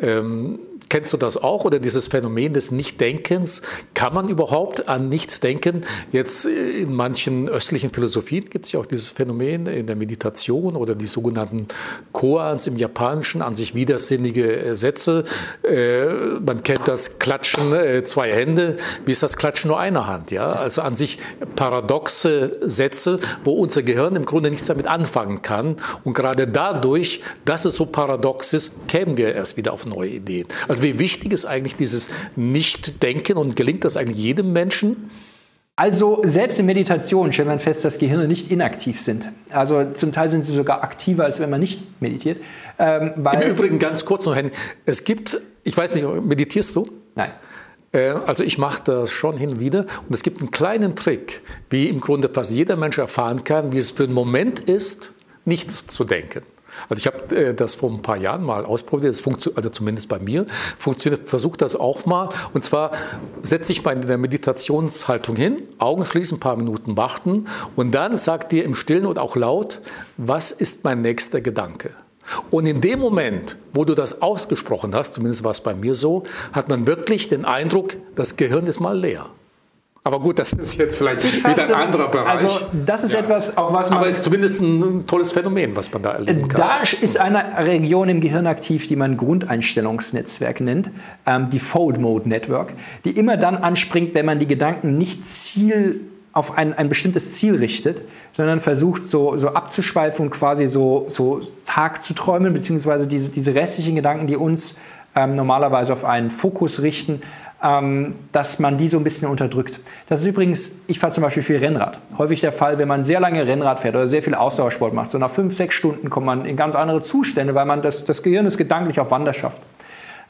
Ähm, Kennst du das auch oder dieses Phänomen des Nichtdenkens? Kann man überhaupt an nichts denken? Jetzt äh, in manchen östlichen Philosophien gibt es ja auch dieses Phänomen in der Meditation oder die sogenannten Koans im Japanischen, an sich widersinnige äh, Sätze. Äh, man kennt das Klatschen zwei Hände, wie ist das Klatschen nur eine Hand? Ja? Also an sich paradoxe Sätze, wo unser Gehirn im Grunde nichts damit anfangen kann. Und gerade dadurch, dass es so paradox ist, kämen wir erst wieder auf neue Ideen. Also also wie wichtig ist eigentlich dieses Nicht-Denken und gelingt das eigentlich jedem Menschen? Also selbst in Meditation stellt man fest, dass Gehirne nicht inaktiv sind. Also zum Teil sind sie sogar aktiver, als wenn man nicht meditiert. Ähm, Im Übrigen ganz kurz noch, es gibt, ich weiß nicht, meditierst du? Nein. Äh, also ich mache das schon hin und wieder und es gibt einen kleinen Trick, wie im Grunde fast jeder Mensch erfahren kann, wie es für einen Moment ist, nichts zu denken. Also ich habe äh, das vor ein paar Jahren mal ausprobiert, das also zumindest bei mir, funktioniert, versuche das auch mal. Und zwar setze ich mal in der Meditationshaltung hin, Augen schließen, ein paar Minuten warten und dann sagt dir im Stillen und auch laut, was ist mein nächster Gedanke? Und in dem Moment, wo du das ausgesprochen hast, zumindest war es bei mir so, hat man wirklich den Eindruck, das Gehirn ist mal leer. Aber gut, das ist jetzt vielleicht ich wieder ein anderer Bereich. Also das ist ja. etwas, auch was man... Aber es ist zumindest ein tolles Phänomen, was man da erleben kann. Da ist eine Region im Gehirn aktiv, die man Grundeinstellungsnetzwerk nennt, ähm, die Fold Mode Network, die immer dann anspringt, wenn man die Gedanken nicht ziel auf ein, ein bestimmtes Ziel richtet, sondern versucht so, so abzuschweifen und quasi so, so Tag zu träumen, beziehungsweise diese, diese restlichen Gedanken, die uns ähm, normalerweise auf einen Fokus richten, dass man die so ein bisschen unterdrückt. Das ist übrigens, ich fahre zum Beispiel viel Rennrad. Häufig der Fall, wenn man sehr lange Rennrad fährt oder sehr viel Ausdauersport macht. So nach fünf, sechs Stunden kommt man in ganz andere Zustände, weil man das, das Gehirn ist gedanklich auf Wanderschaft.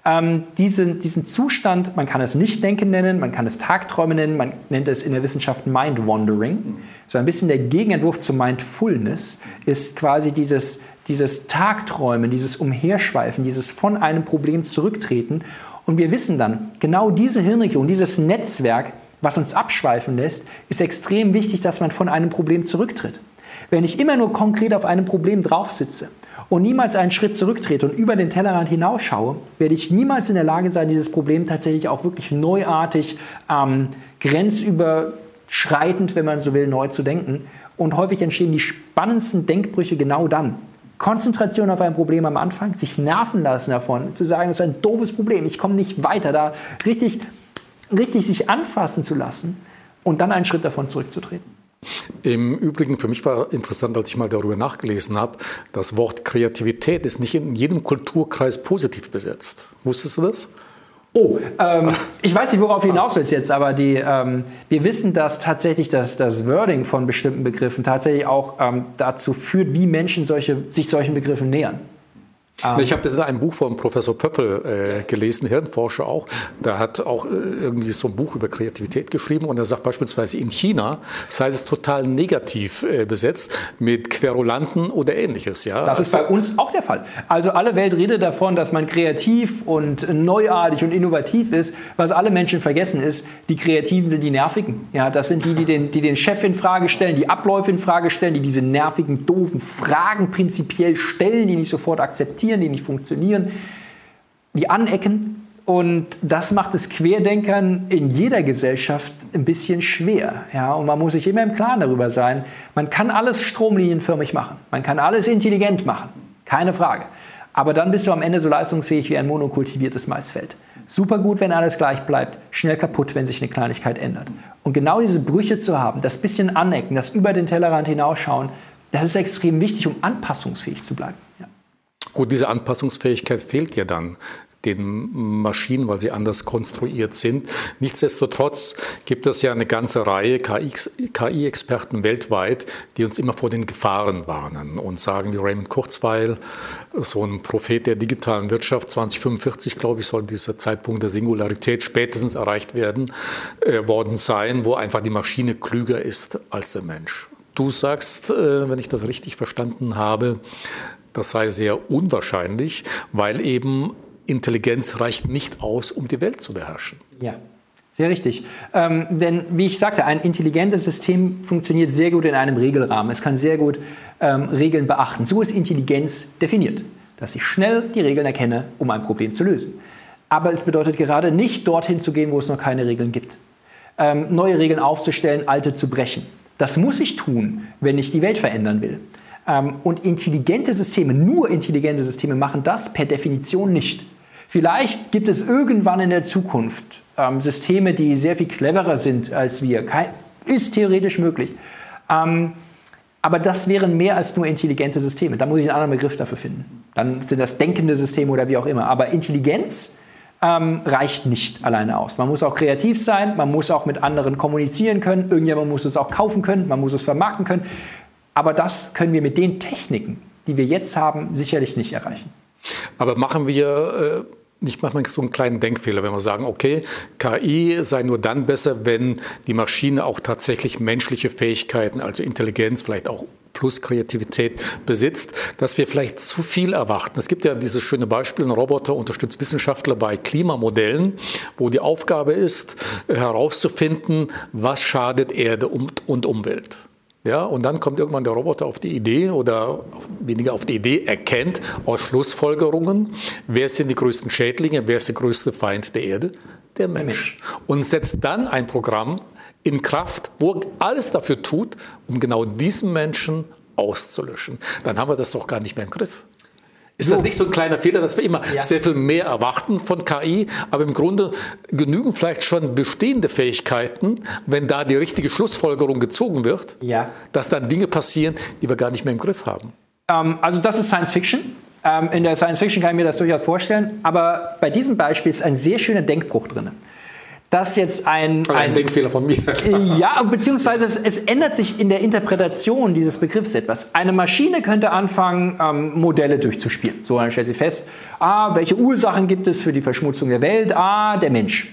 Ähm, diesen, diesen Zustand, man kann es nicht Denken nennen, man kann es Tagträume nennen, man nennt es in der Wissenschaft Mind Wandering. So ein bisschen der Gegenentwurf zu Mindfulness ist quasi dieses, dieses Tagträumen, dieses Umherschweifen, dieses von einem Problem zurücktreten und wir wissen dann, genau diese Hirnregion, dieses Netzwerk, was uns abschweifen lässt, ist extrem wichtig, dass man von einem Problem zurücktritt. Wenn ich immer nur konkret auf einem Problem draufsitze und niemals einen Schritt zurücktrete und über den Tellerrand hinausschaue, werde ich niemals in der Lage sein, dieses Problem tatsächlich auch wirklich neuartig, ähm, grenzüberschreitend, wenn man so will, neu zu denken. Und häufig entstehen die spannendsten Denkbrüche genau dann, Konzentration auf ein Problem am Anfang, sich nerven lassen davon, zu sagen, das ist ein doofes Problem, ich komme nicht weiter, da richtig, richtig sich anfassen zu lassen und dann einen Schritt davon zurückzutreten. Im Übrigen, für mich war interessant, als ich mal darüber nachgelesen habe, das Wort Kreativität ist nicht in jedem Kulturkreis positiv besetzt. Wusstest du das? Oh, ähm, ich weiß nicht, worauf du hinaus willst jetzt, aber die, ähm, wir wissen, dass tatsächlich das, das Wording von bestimmten Begriffen tatsächlich auch ähm, dazu führt, wie Menschen solche, sich solchen Begriffen nähern. Um. Ich habe das in einem Buch von Professor Pöppel äh, gelesen, Hirnforscher auch. Da hat auch äh, irgendwie so ein Buch über Kreativität geschrieben und er sagt beispielsweise in China sei es total negativ äh, besetzt mit Querulanten oder ähnliches. Ja? Das ist bei uns auch der Fall. Also alle Welt redet davon, dass man kreativ und neuartig und innovativ ist. Was alle Menschen vergessen ist, die Kreativen sind die Nervigen. Ja, das sind die, die den, die den Chef in Frage stellen, die Abläufe in Frage stellen, die diese nervigen, doofen Fragen prinzipiell stellen, die nicht sofort akzeptieren existieren, die nicht funktionieren, die anecken. Und das macht es Querdenkern in jeder Gesellschaft ein bisschen schwer. Ja? Und man muss sich immer im Klaren darüber sein, man kann alles stromlinienförmig machen, man kann alles intelligent machen, keine Frage. Aber dann bist du am Ende so leistungsfähig wie ein monokultiviertes Maisfeld. Super gut, wenn alles gleich bleibt, schnell kaputt, wenn sich eine Kleinigkeit ändert. Und genau diese Brüche zu haben, das bisschen anecken, das über den Tellerrand hinausschauen, das ist extrem wichtig, um anpassungsfähig zu bleiben. Gut, diese Anpassungsfähigkeit fehlt ja dann den Maschinen, weil sie anders konstruiert sind. Nichtsdestotrotz gibt es ja eine ganze Reihe KI-Experten weltweit, die uns immer vor den Gefahren warnen und sagen, wie Raymond Kurzweil, so ein Prophet der digitalen Wirtschaft, 2045, glaube ich, soll dieser Zeitpunkt der Singularität spätestens erreicht werden, äh, worden sein, wo einfach die Maschine klüger ist als der Mensch. Du sagst, äh, wenn ich das richtig verstanden habe, das sei sehr unwahrscheinlich, weil eben Intelligenz reicht nicht aus, um die Welt zu beherrschen. Ja. Sehr richtig. Ähm, denn wie ich sagte, ein intelligentes System funktioniert sehr gut in einem Regelrahmen. Es kann sehr gut ähm, Regeln beachten. So ist Intelligenz definiert, dass ich schnell die Regeln erkenne, um ein Problem zu lösen. Aber es bedeutet gerade nicht dorthin zu gehen, wo es noch keine Regeln gibt. Ähm, neue Regeln aufzustellen, alte zu brechen. Das muss ich tun, wenn ich die Welt verändern will. Ähm, und intelligente Systeme, nur intelligente Systeme machen das per Definition nicht. Vielleicht gibt es irgendwann in der Zukunft ähm, Systeme, die sehr viel cleverer sind als wir. Ist theoretisch möglich. Ähm, aber das wären mehr als nur intelligente Systeme. Da muss ich einen anderen Begriff dafür finden. Dann sind das denkende Systeme oder wie auch immer. Aber Intelligenz ähm, reicht nicht alleine aus. Man muss auch kreativ sein, man muss auch mit anderen kommunizieren können, irgendjemand muss es auch kaufen können, man muss es vermarkten können. Aber das können wir mit den Techniken, die wir jetzt haben, sicherlich nicht erreichen. Aber machen wir äh, nicht manchmal so einen kleinen Denkfehler, wenn wir sagen, okay, KI sei nur dann besser, wenn die Maschine auch tatsächlich menschliche Fähigkeiten, also Intelligenz, vielleicht auch plus Kreativität besitzt, dass wir vielleicht zu viel erwarten. Es gibt ja dieses schöne Beispiel, ein Roboter unterstützt Wissenschaftler bei Klimamodellen, wo die Aufgabe ist, herauszufinden, was schadet Erde und Umwelt. Ja, und dann kommt irgendwann der Roboter auf die Idee oder weniger auf die Idee, erkennt aus Schlussfolgerungen, wer sind die größten Schädlinge, wer ist der größte Feind der Erde? Der Mensch. Und setzt dann ein Programm in Kraft, wo alles dafür tut, um genau diesen Menschen auszulöschen. Dann haben wir das doch gar nicht mehr im Griff. Ist so. das nicht so ein kleiner Fehler, dass wir immer ja. sehr viel mehr erwarten von KI, aber im Grunde genügen vielleicht schon bestehende Fähigkeiten, wenn da die richtige Schlussfolgerung gezogen wird, ja. dass dann Dinge passieren, die wir gar nicht mehr im Griff haben? Ähm, also das ist Science Fiction. Ähm, in der Science Fiction kann ich mir das durchaus vorstellen, aber bei diesem Beispiel ist ein sehr schöner Denkbruch drin dass jetzt ein, ein, ein, Denkfehler von mir. (laughs) Ja, beziehungsweise es, es, ändert sich in der Interpretation dieses Begriffs etwas. Eine Maschine könnte anfangen, ähm, Modelle durchzuspielen. So, dann stellt sie fest, ah, welche Ursachen gibt es für die Verschmutzung der Welt? Ah, der Mensch.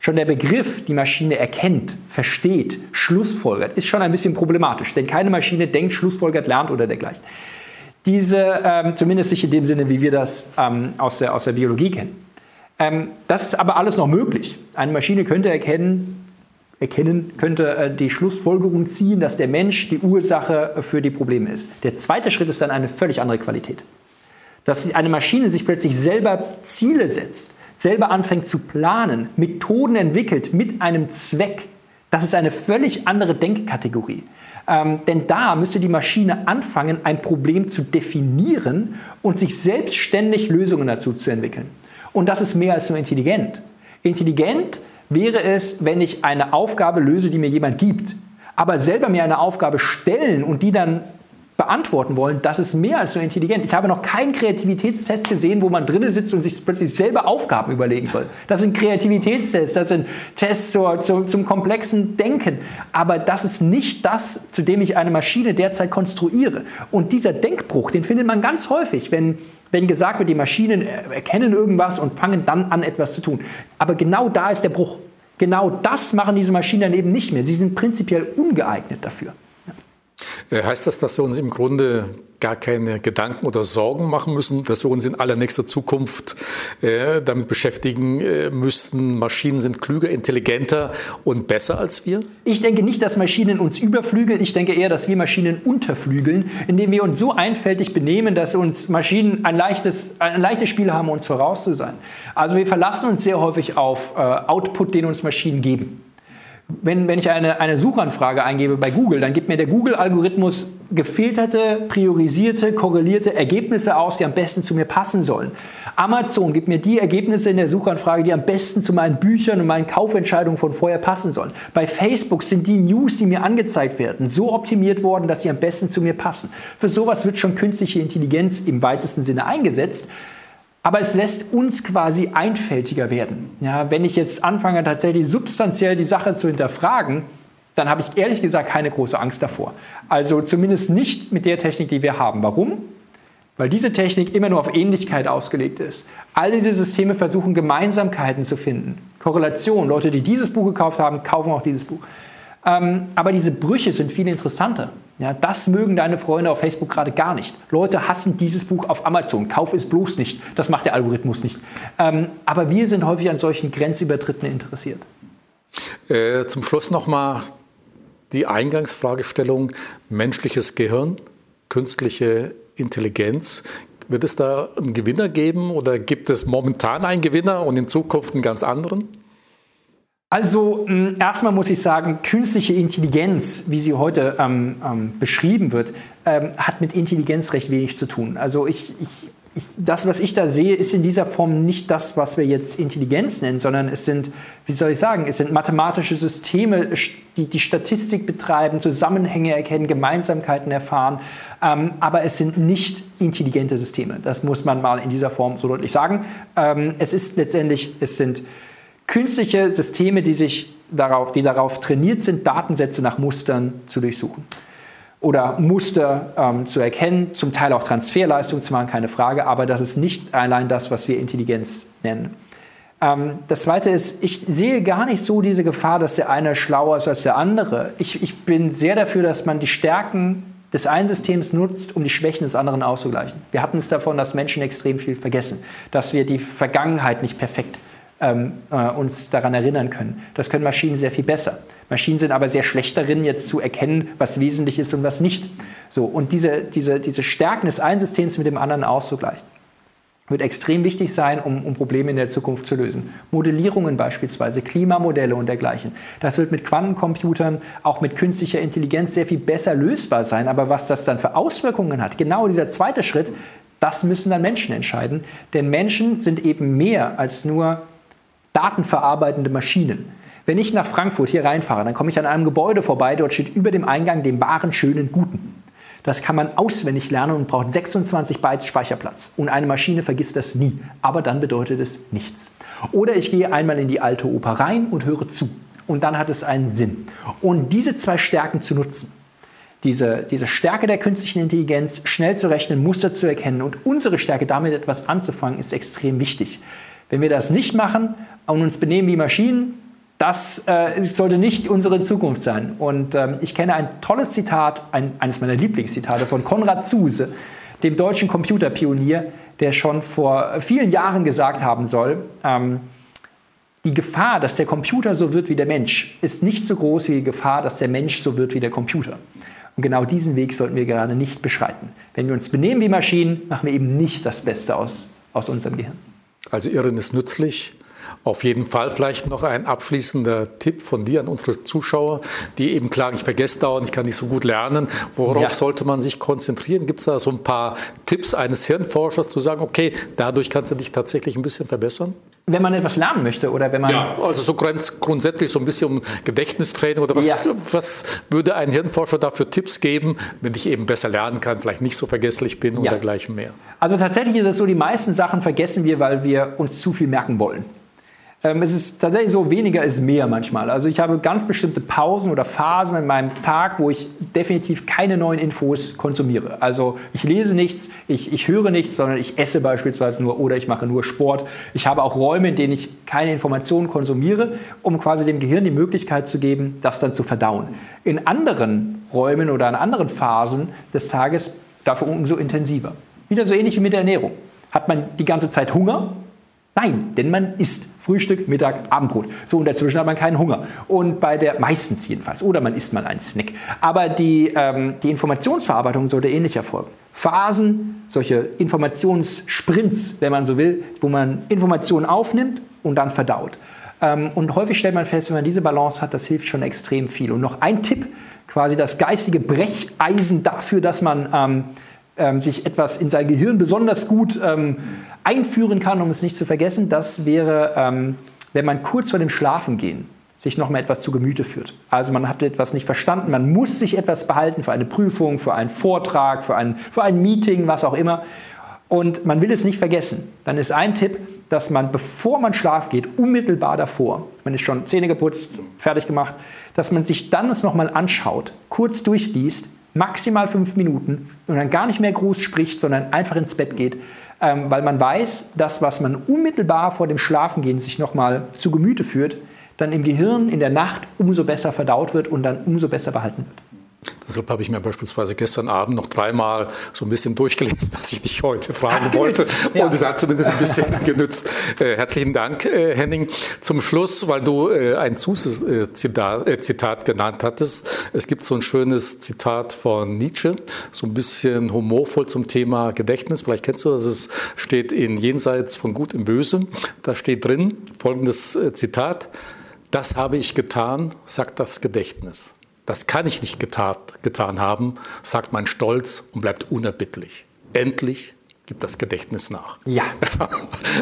Schon der Begriff, die Maschine erkennt, versteht, schlussfolgert, ist schon ein bisschen problematisch, denn keine Maschine denkt, schlussfolgert, lernt oder dergleichen. Diese, ähm, zumindest nicht in dem Sinne, wie wir das ähm, aus, der, aus der Biologie kennen. Ähm, das ist aber alles noch möglich. Eine Maschine könnte erkennen, erkennen, könnte äh, die Schlussfolgerung ziehen, dass der Mensch die Ursache für die Probleme ist. Der zweite Schritt ist dann eine völlig andere Qualität. Dass eine Maschine sich plötzlich selber Ziele setzt, selber anfängt zu planen, Methoden entwickelt mit einem Zweck. Das ist eine völlig andere Denkkategorie. Ähm, denn da müsste die Maschine anfangen, ein Problem zu definieren und sich selbstständig Lösungen dazu zu entwickeln. Und das ist mehr als nur intelligent. Intelligent wäre es, wenn ich eine Aufgabe löse, die mir jemand gibt, aber selber mir eine Aufgabe stellen und die dann beantworten wollen, das ist mehr als nur intelligent. Ich habe noch keinen Kreativitätstest gesehen, wo man drinnen sitzt und sich plötzlich selber Aufgaben überlegen soll. Das sind Kreativitätstests, das sind Tests zur, zur, zum komplexen Denken. Aber das ist nicht das, zu dem ich eine Maschine derzeit konstruiere. Und dieser Denkbruch, den findet man ganz häufig, wenn, wenn gesagt wird, die Maschinen erkennen irgendwas und fangen dann an, etwas zu tun. Aber genau da ist der Bruch. Genau das machen diese Maschinen dann eben nicht mehr. Sie sind prinzipiell ungeeignet dafür. Äh, heißt das, dass wir uns im Grunde gar keine Gedanken oder Sorgen machen müssen, dass wir uns in allernächster Zukunft äh, damit beschäftigen äh, müssten, Maschinen sind klüger, intelligenter und besser als wir? Ich denke nicht, dass Maschinen uns überflügeln. Ich denke eher, dass wir Maschinen unterflügeln, indem wir uns so einfältig benehmen, dass uns Maschinen ein leichtes, ein leichtes Spiel haben, uns voraus zu sein. Also wir verlassen uns sehr häufig auf Output, den uns Maschinen geben wenn, wenn ich eine, eine Suchanfrage eingebe bei Google, dann gibt mir der Google-Algorithmus gefilterte, priorisierte, korrelierte Ergebnisse aus, die am besten zu mir passen sollen. Amazon gibt mir die Ergebnisse in der Suchanfrage, die am besten zu meinen Büchern und meinen Kaufentscheidungen von vorher passen sollen. Bei Facebook sind die News, die mir angezeigt werden, so optimiert worden, dass sie am besten zu mir passen. Für sowas wird schon künstliche Intelligenz im weitesten Sinne eingesetzt. Aber es lässt uns quasi einfältiger werden. Ja, wenn ich jetzt anfange, tatsächlich substanziell die Sache zu hinterfragen, dann habe ich ehrlich gesagt keine große Angst davor. Also zumindest nicht mit der Technik, die wir haben. Warum? Weil diese Technik immer nur auf Ähnlichkeit ausgelegt ist. All diese Systeme versuchen Gemeinsamkeiten zu finden. Korrelation. Leute, die dieses Buch gekauft haben, kaufen auch dieses Buch. Ähm, aber diese Brüche sind viel interessanter. Ja, das mögen deine Freunde auf Facebook gerade gar nicht. Leute hassen dieses Buch auf Amazon. Kauf es bloß nicht. Das macht der Algorithmus nicht. Ähm, aber wir sind häufig an solchen Grenzübertritten interessiert. Äh, zum Schluss nochmal die Eingangsfragestellung menschliches Gehirn, künstliche Intelligenz. Wird es da einen Gewinner geben oder gibt es momentan einen Gewinner und in Zukunft einen ganz anderen? Also hm, erstmal muss ich sagen, künstliche Intelligenz, wie sie heute ähm, ähm, beschrieben wird, ähm, hat mit Intelligenz recht wenig zu tun. Also ich, ich, ich, das, was ich da sehe, ist in dieser Form nicht das, was wir jetzt Intelligenz nennen, sondern es sind, wie soll ich sagen, es sind mathematische Systeme, die die Statistik betreiben, Zusammenhänge erkennen, Gemeinsamkeiten erfahren, ähm, aber es sind nicht intelligente Systeme. Das muss man mal in dieser Form so deutlich sagen. Ähm, es ist letztendlich, es sind künstliche Systeme, die, sich darauf, die darauf trainiert sind, Datensätze nach Mustern zu durchsuchen oder Muster ähm, zu erkennen, zum Teil auch Transferleistung zu machen, keine Frage, aber das ist nicht allein das, was wir Intelligenz nennen. Ähm, das Zweite ist, ich sehe gar nicht so diese Gefahr, dass der eine schlauer ist als der andere. Ich, ich bin sehr dafür, dass man die Stärken des einen Systems nutzt, um die Schwächen des anderen auszugleichen. Wir hatten es davon, dass Menschen extrem viel vergessen, dass wir die Vergangenheit nicht perfekt ähm, äh, uns daran erinnern können. Das können Maschinen sehr viel besser. Maschinen sind aber sehr schlecht darin, jetzt zu erkennen, was wesentlich ist und was nicht. So, und diese, diese, diese Stärken des einen Systems mit dem anderen auszugleichen, wird extrem wichtig sein, um, um Probleme in der Zukunft zu lösen. Modellierungen beispielsweise, Klimamodelle und dergleichen. Das wird mit Quantencomputern, auch mit künstlicher Intelligenz sehr viel besser lösbar sein. Aber was das dann für Auswirkungen hat, genau dieser zweite Schritt, das müssen dann Menschen entscheiden. Denn Menschen sind eben mehr als nur datenverarbeitende Maschinen. Wenn ich nach Frankfurt hier reinfahre, dann komme ich an einem Gebäude vorbei, dort steht über dem Eingang den wahren, schönen, guten. Das kann man auswendig lernen und braucht 26 Bytes Speicherplatz. Und eine Maschine vergisst das nie. Aber dann bedeutet es nichts. Oder ich gehe einmal in die alte Oper rein und höre zu. Und dann hat es einen Sinn. Und diese zwei Stärken zu nutzen, diese, diese Stärke der künstlichen Intelligenz, schnell zu rechnen, Muster zu erkennen und unsere Stärke damit etwas anzufangen, ist extrem wichtig. Wenn wir das nicht machen und uns benehmen wie Maschinen, das äh, sollte nicht unsere Zukunft sein. Und ähm, ich kenne ein tolles Zitat, ein, eines meiner Lieblingszitate von Konrad Zuse, dem deutschen Computerpionier, der schon vor vielen Jahren gesagt haben soll, ähm, die Gefahr, dass der Computer so wird wie der Mensch, ist nicht so groß wie die Gefahr, dass der Mensch so wird wie der Computer. Und genau diesen Weg sollten wir gerade nicht beschreiten. Wenn wir uns benehmen wie Maschinen, machen wir eben nicht das Beste aus, aus unserem Gehirn. Also Irren ist nützlich. Auf jeden Fall vielleicht noch ein abschließender Tipp von dir an unsere Zuschauer, die eben klagen, ich vergesse dauernd, ich kann nicht so gut lernen. Worauf ja. sollte man sich konzentrieren? Gibt es da so ein paar Tipps eines Hirnforschers zu sagen, okay, dadurch kannst du dich tatsächlich ein bisschen verbessern? wenn man etwas lernen möchte oder wenn man. Ja, also so grundsätzlich so ein bisschen um Gedächtnistraining oder was, ja. was würde ein Hirnforscher da für Tipps geben, wenn ich eben besser lernen kann, vielleicht nicht so vergesslich bin ja. und dergleichen mehr? Also tatsächlich ist es so, die meisten Sachen vergessen wir, weil wir uns zu viel merken wollen. Ähm, es ist tatsächlich so, weniger ist mehr manchmal. Also ich habe ganz bestimmte Pausen oder Phasen in meinem Tag, wo ich definitiv keine neuen Infos konsumiere. Also ich lese nichts, ich, ich höre nichts, sondern ich esse beispielsweise nur oder ich mache nur Sport. Ich habe auch Räume, in denen ich keine Informationen konsumiere, um quasi dem Gehirn die Möglichkeit zu geben, das dann zu verdauen. In anderen Räumen oder in anderen Phasen des Tages dafür umso intensiver. Wieder so ähnlich wie mit der Ernährung. Hat man die ganze Zeit Hunger, Nein, denn man isst Frühstück, Mittag, Abendbrot. So und dazwischen hat man keinen Hunger. Und bei der, meistens jedenfalls, oder man isst mal einen Snack. Aber die, ähm, die Informationsverarbeitung sollte ähnlich erfolgen. Phasen, solche Informationssprints, wenn man so will, wo man Informationen aufnimmt und dann verdaut. Ähm, und häufig stellt man fest, wenn man diese Balance hat, das hilft schon extrem viel. Und noch ein Tipp, quasi das geistige Brecheisen dafür, dass man ähm, ähm, sich etwas in sein Gehirn besonders gut ähm, einführen kann, um es nicht zu vergessen, das wäre, ähm, wenn man kurz vor dem Schlafengehen sich noch mal etwas zu Gemüte führt. Also man hat etwas nicht verstanden, man muss sich etwas behalten für eine Prüfung, für einen Vortrag, für ein, für ein Meeting, was auch immer. Und man will es nicht vergessen. Dann ist ein Tipp, dass man, bevor man schlafen geht, unmittelbar davor, man ist schon Zähne geputzt, fertig gemacht, dass man sich dann es nochmal anschaut, kurz durchliest, maximal fünf Minuten und dann gar nicht mehr groß spricht, sondern einfach ins Bett geht, ähm, weil man weiß, dass was man unmittelbar vor dem Schlafengehen sich nochmal zu Gemüte führt, dann im Gehirn in der Nacht umso besser verdaut wird und dann umso besser behalten wird. Deshalb habe ich mir beispielsweise gestern Abend noch dreimal so ein bisschen durchgelesen, was ich dich heute fragen wollte. Ja. Und es hat zumindest ein bisschen (laughs) genützt. Äh, herzlichen Dank, äh, Henning. Zum Schluss, weil du äh, ein Zusatzzitat äh, Zitat genannt hattest. Es gibt so ein schönes Zitat von Nietzsche, so ein bisschen humorvoll zum Thema Gedächtnis. Vielleicht kennst du das. Es steht in Jenseits von Gut im Böse. Da steht drin folgendes äh, Zitat. Das habe ich getan, sagt das Gedächtnis. Das kann ich nicht getat, getan haben, sagt mein Stolz und bleibt unerbittlich. Endlich gibt das Gedächtnis nach. Ja. (laughs)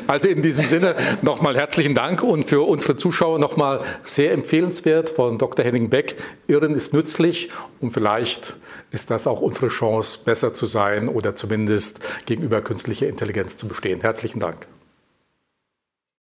Also in diesem Sinne nochmal herzlichen Dank und für unsere Zuschauer nochmal sehr empfehlenswert von Dr. Henning Beck. Irren ist nützlich und vielleicht ist das auch unsere Chance, besser zu sein oder zumindest gegenüber künstlicher Intelligenz zu bestehen. Herzlichen Dank.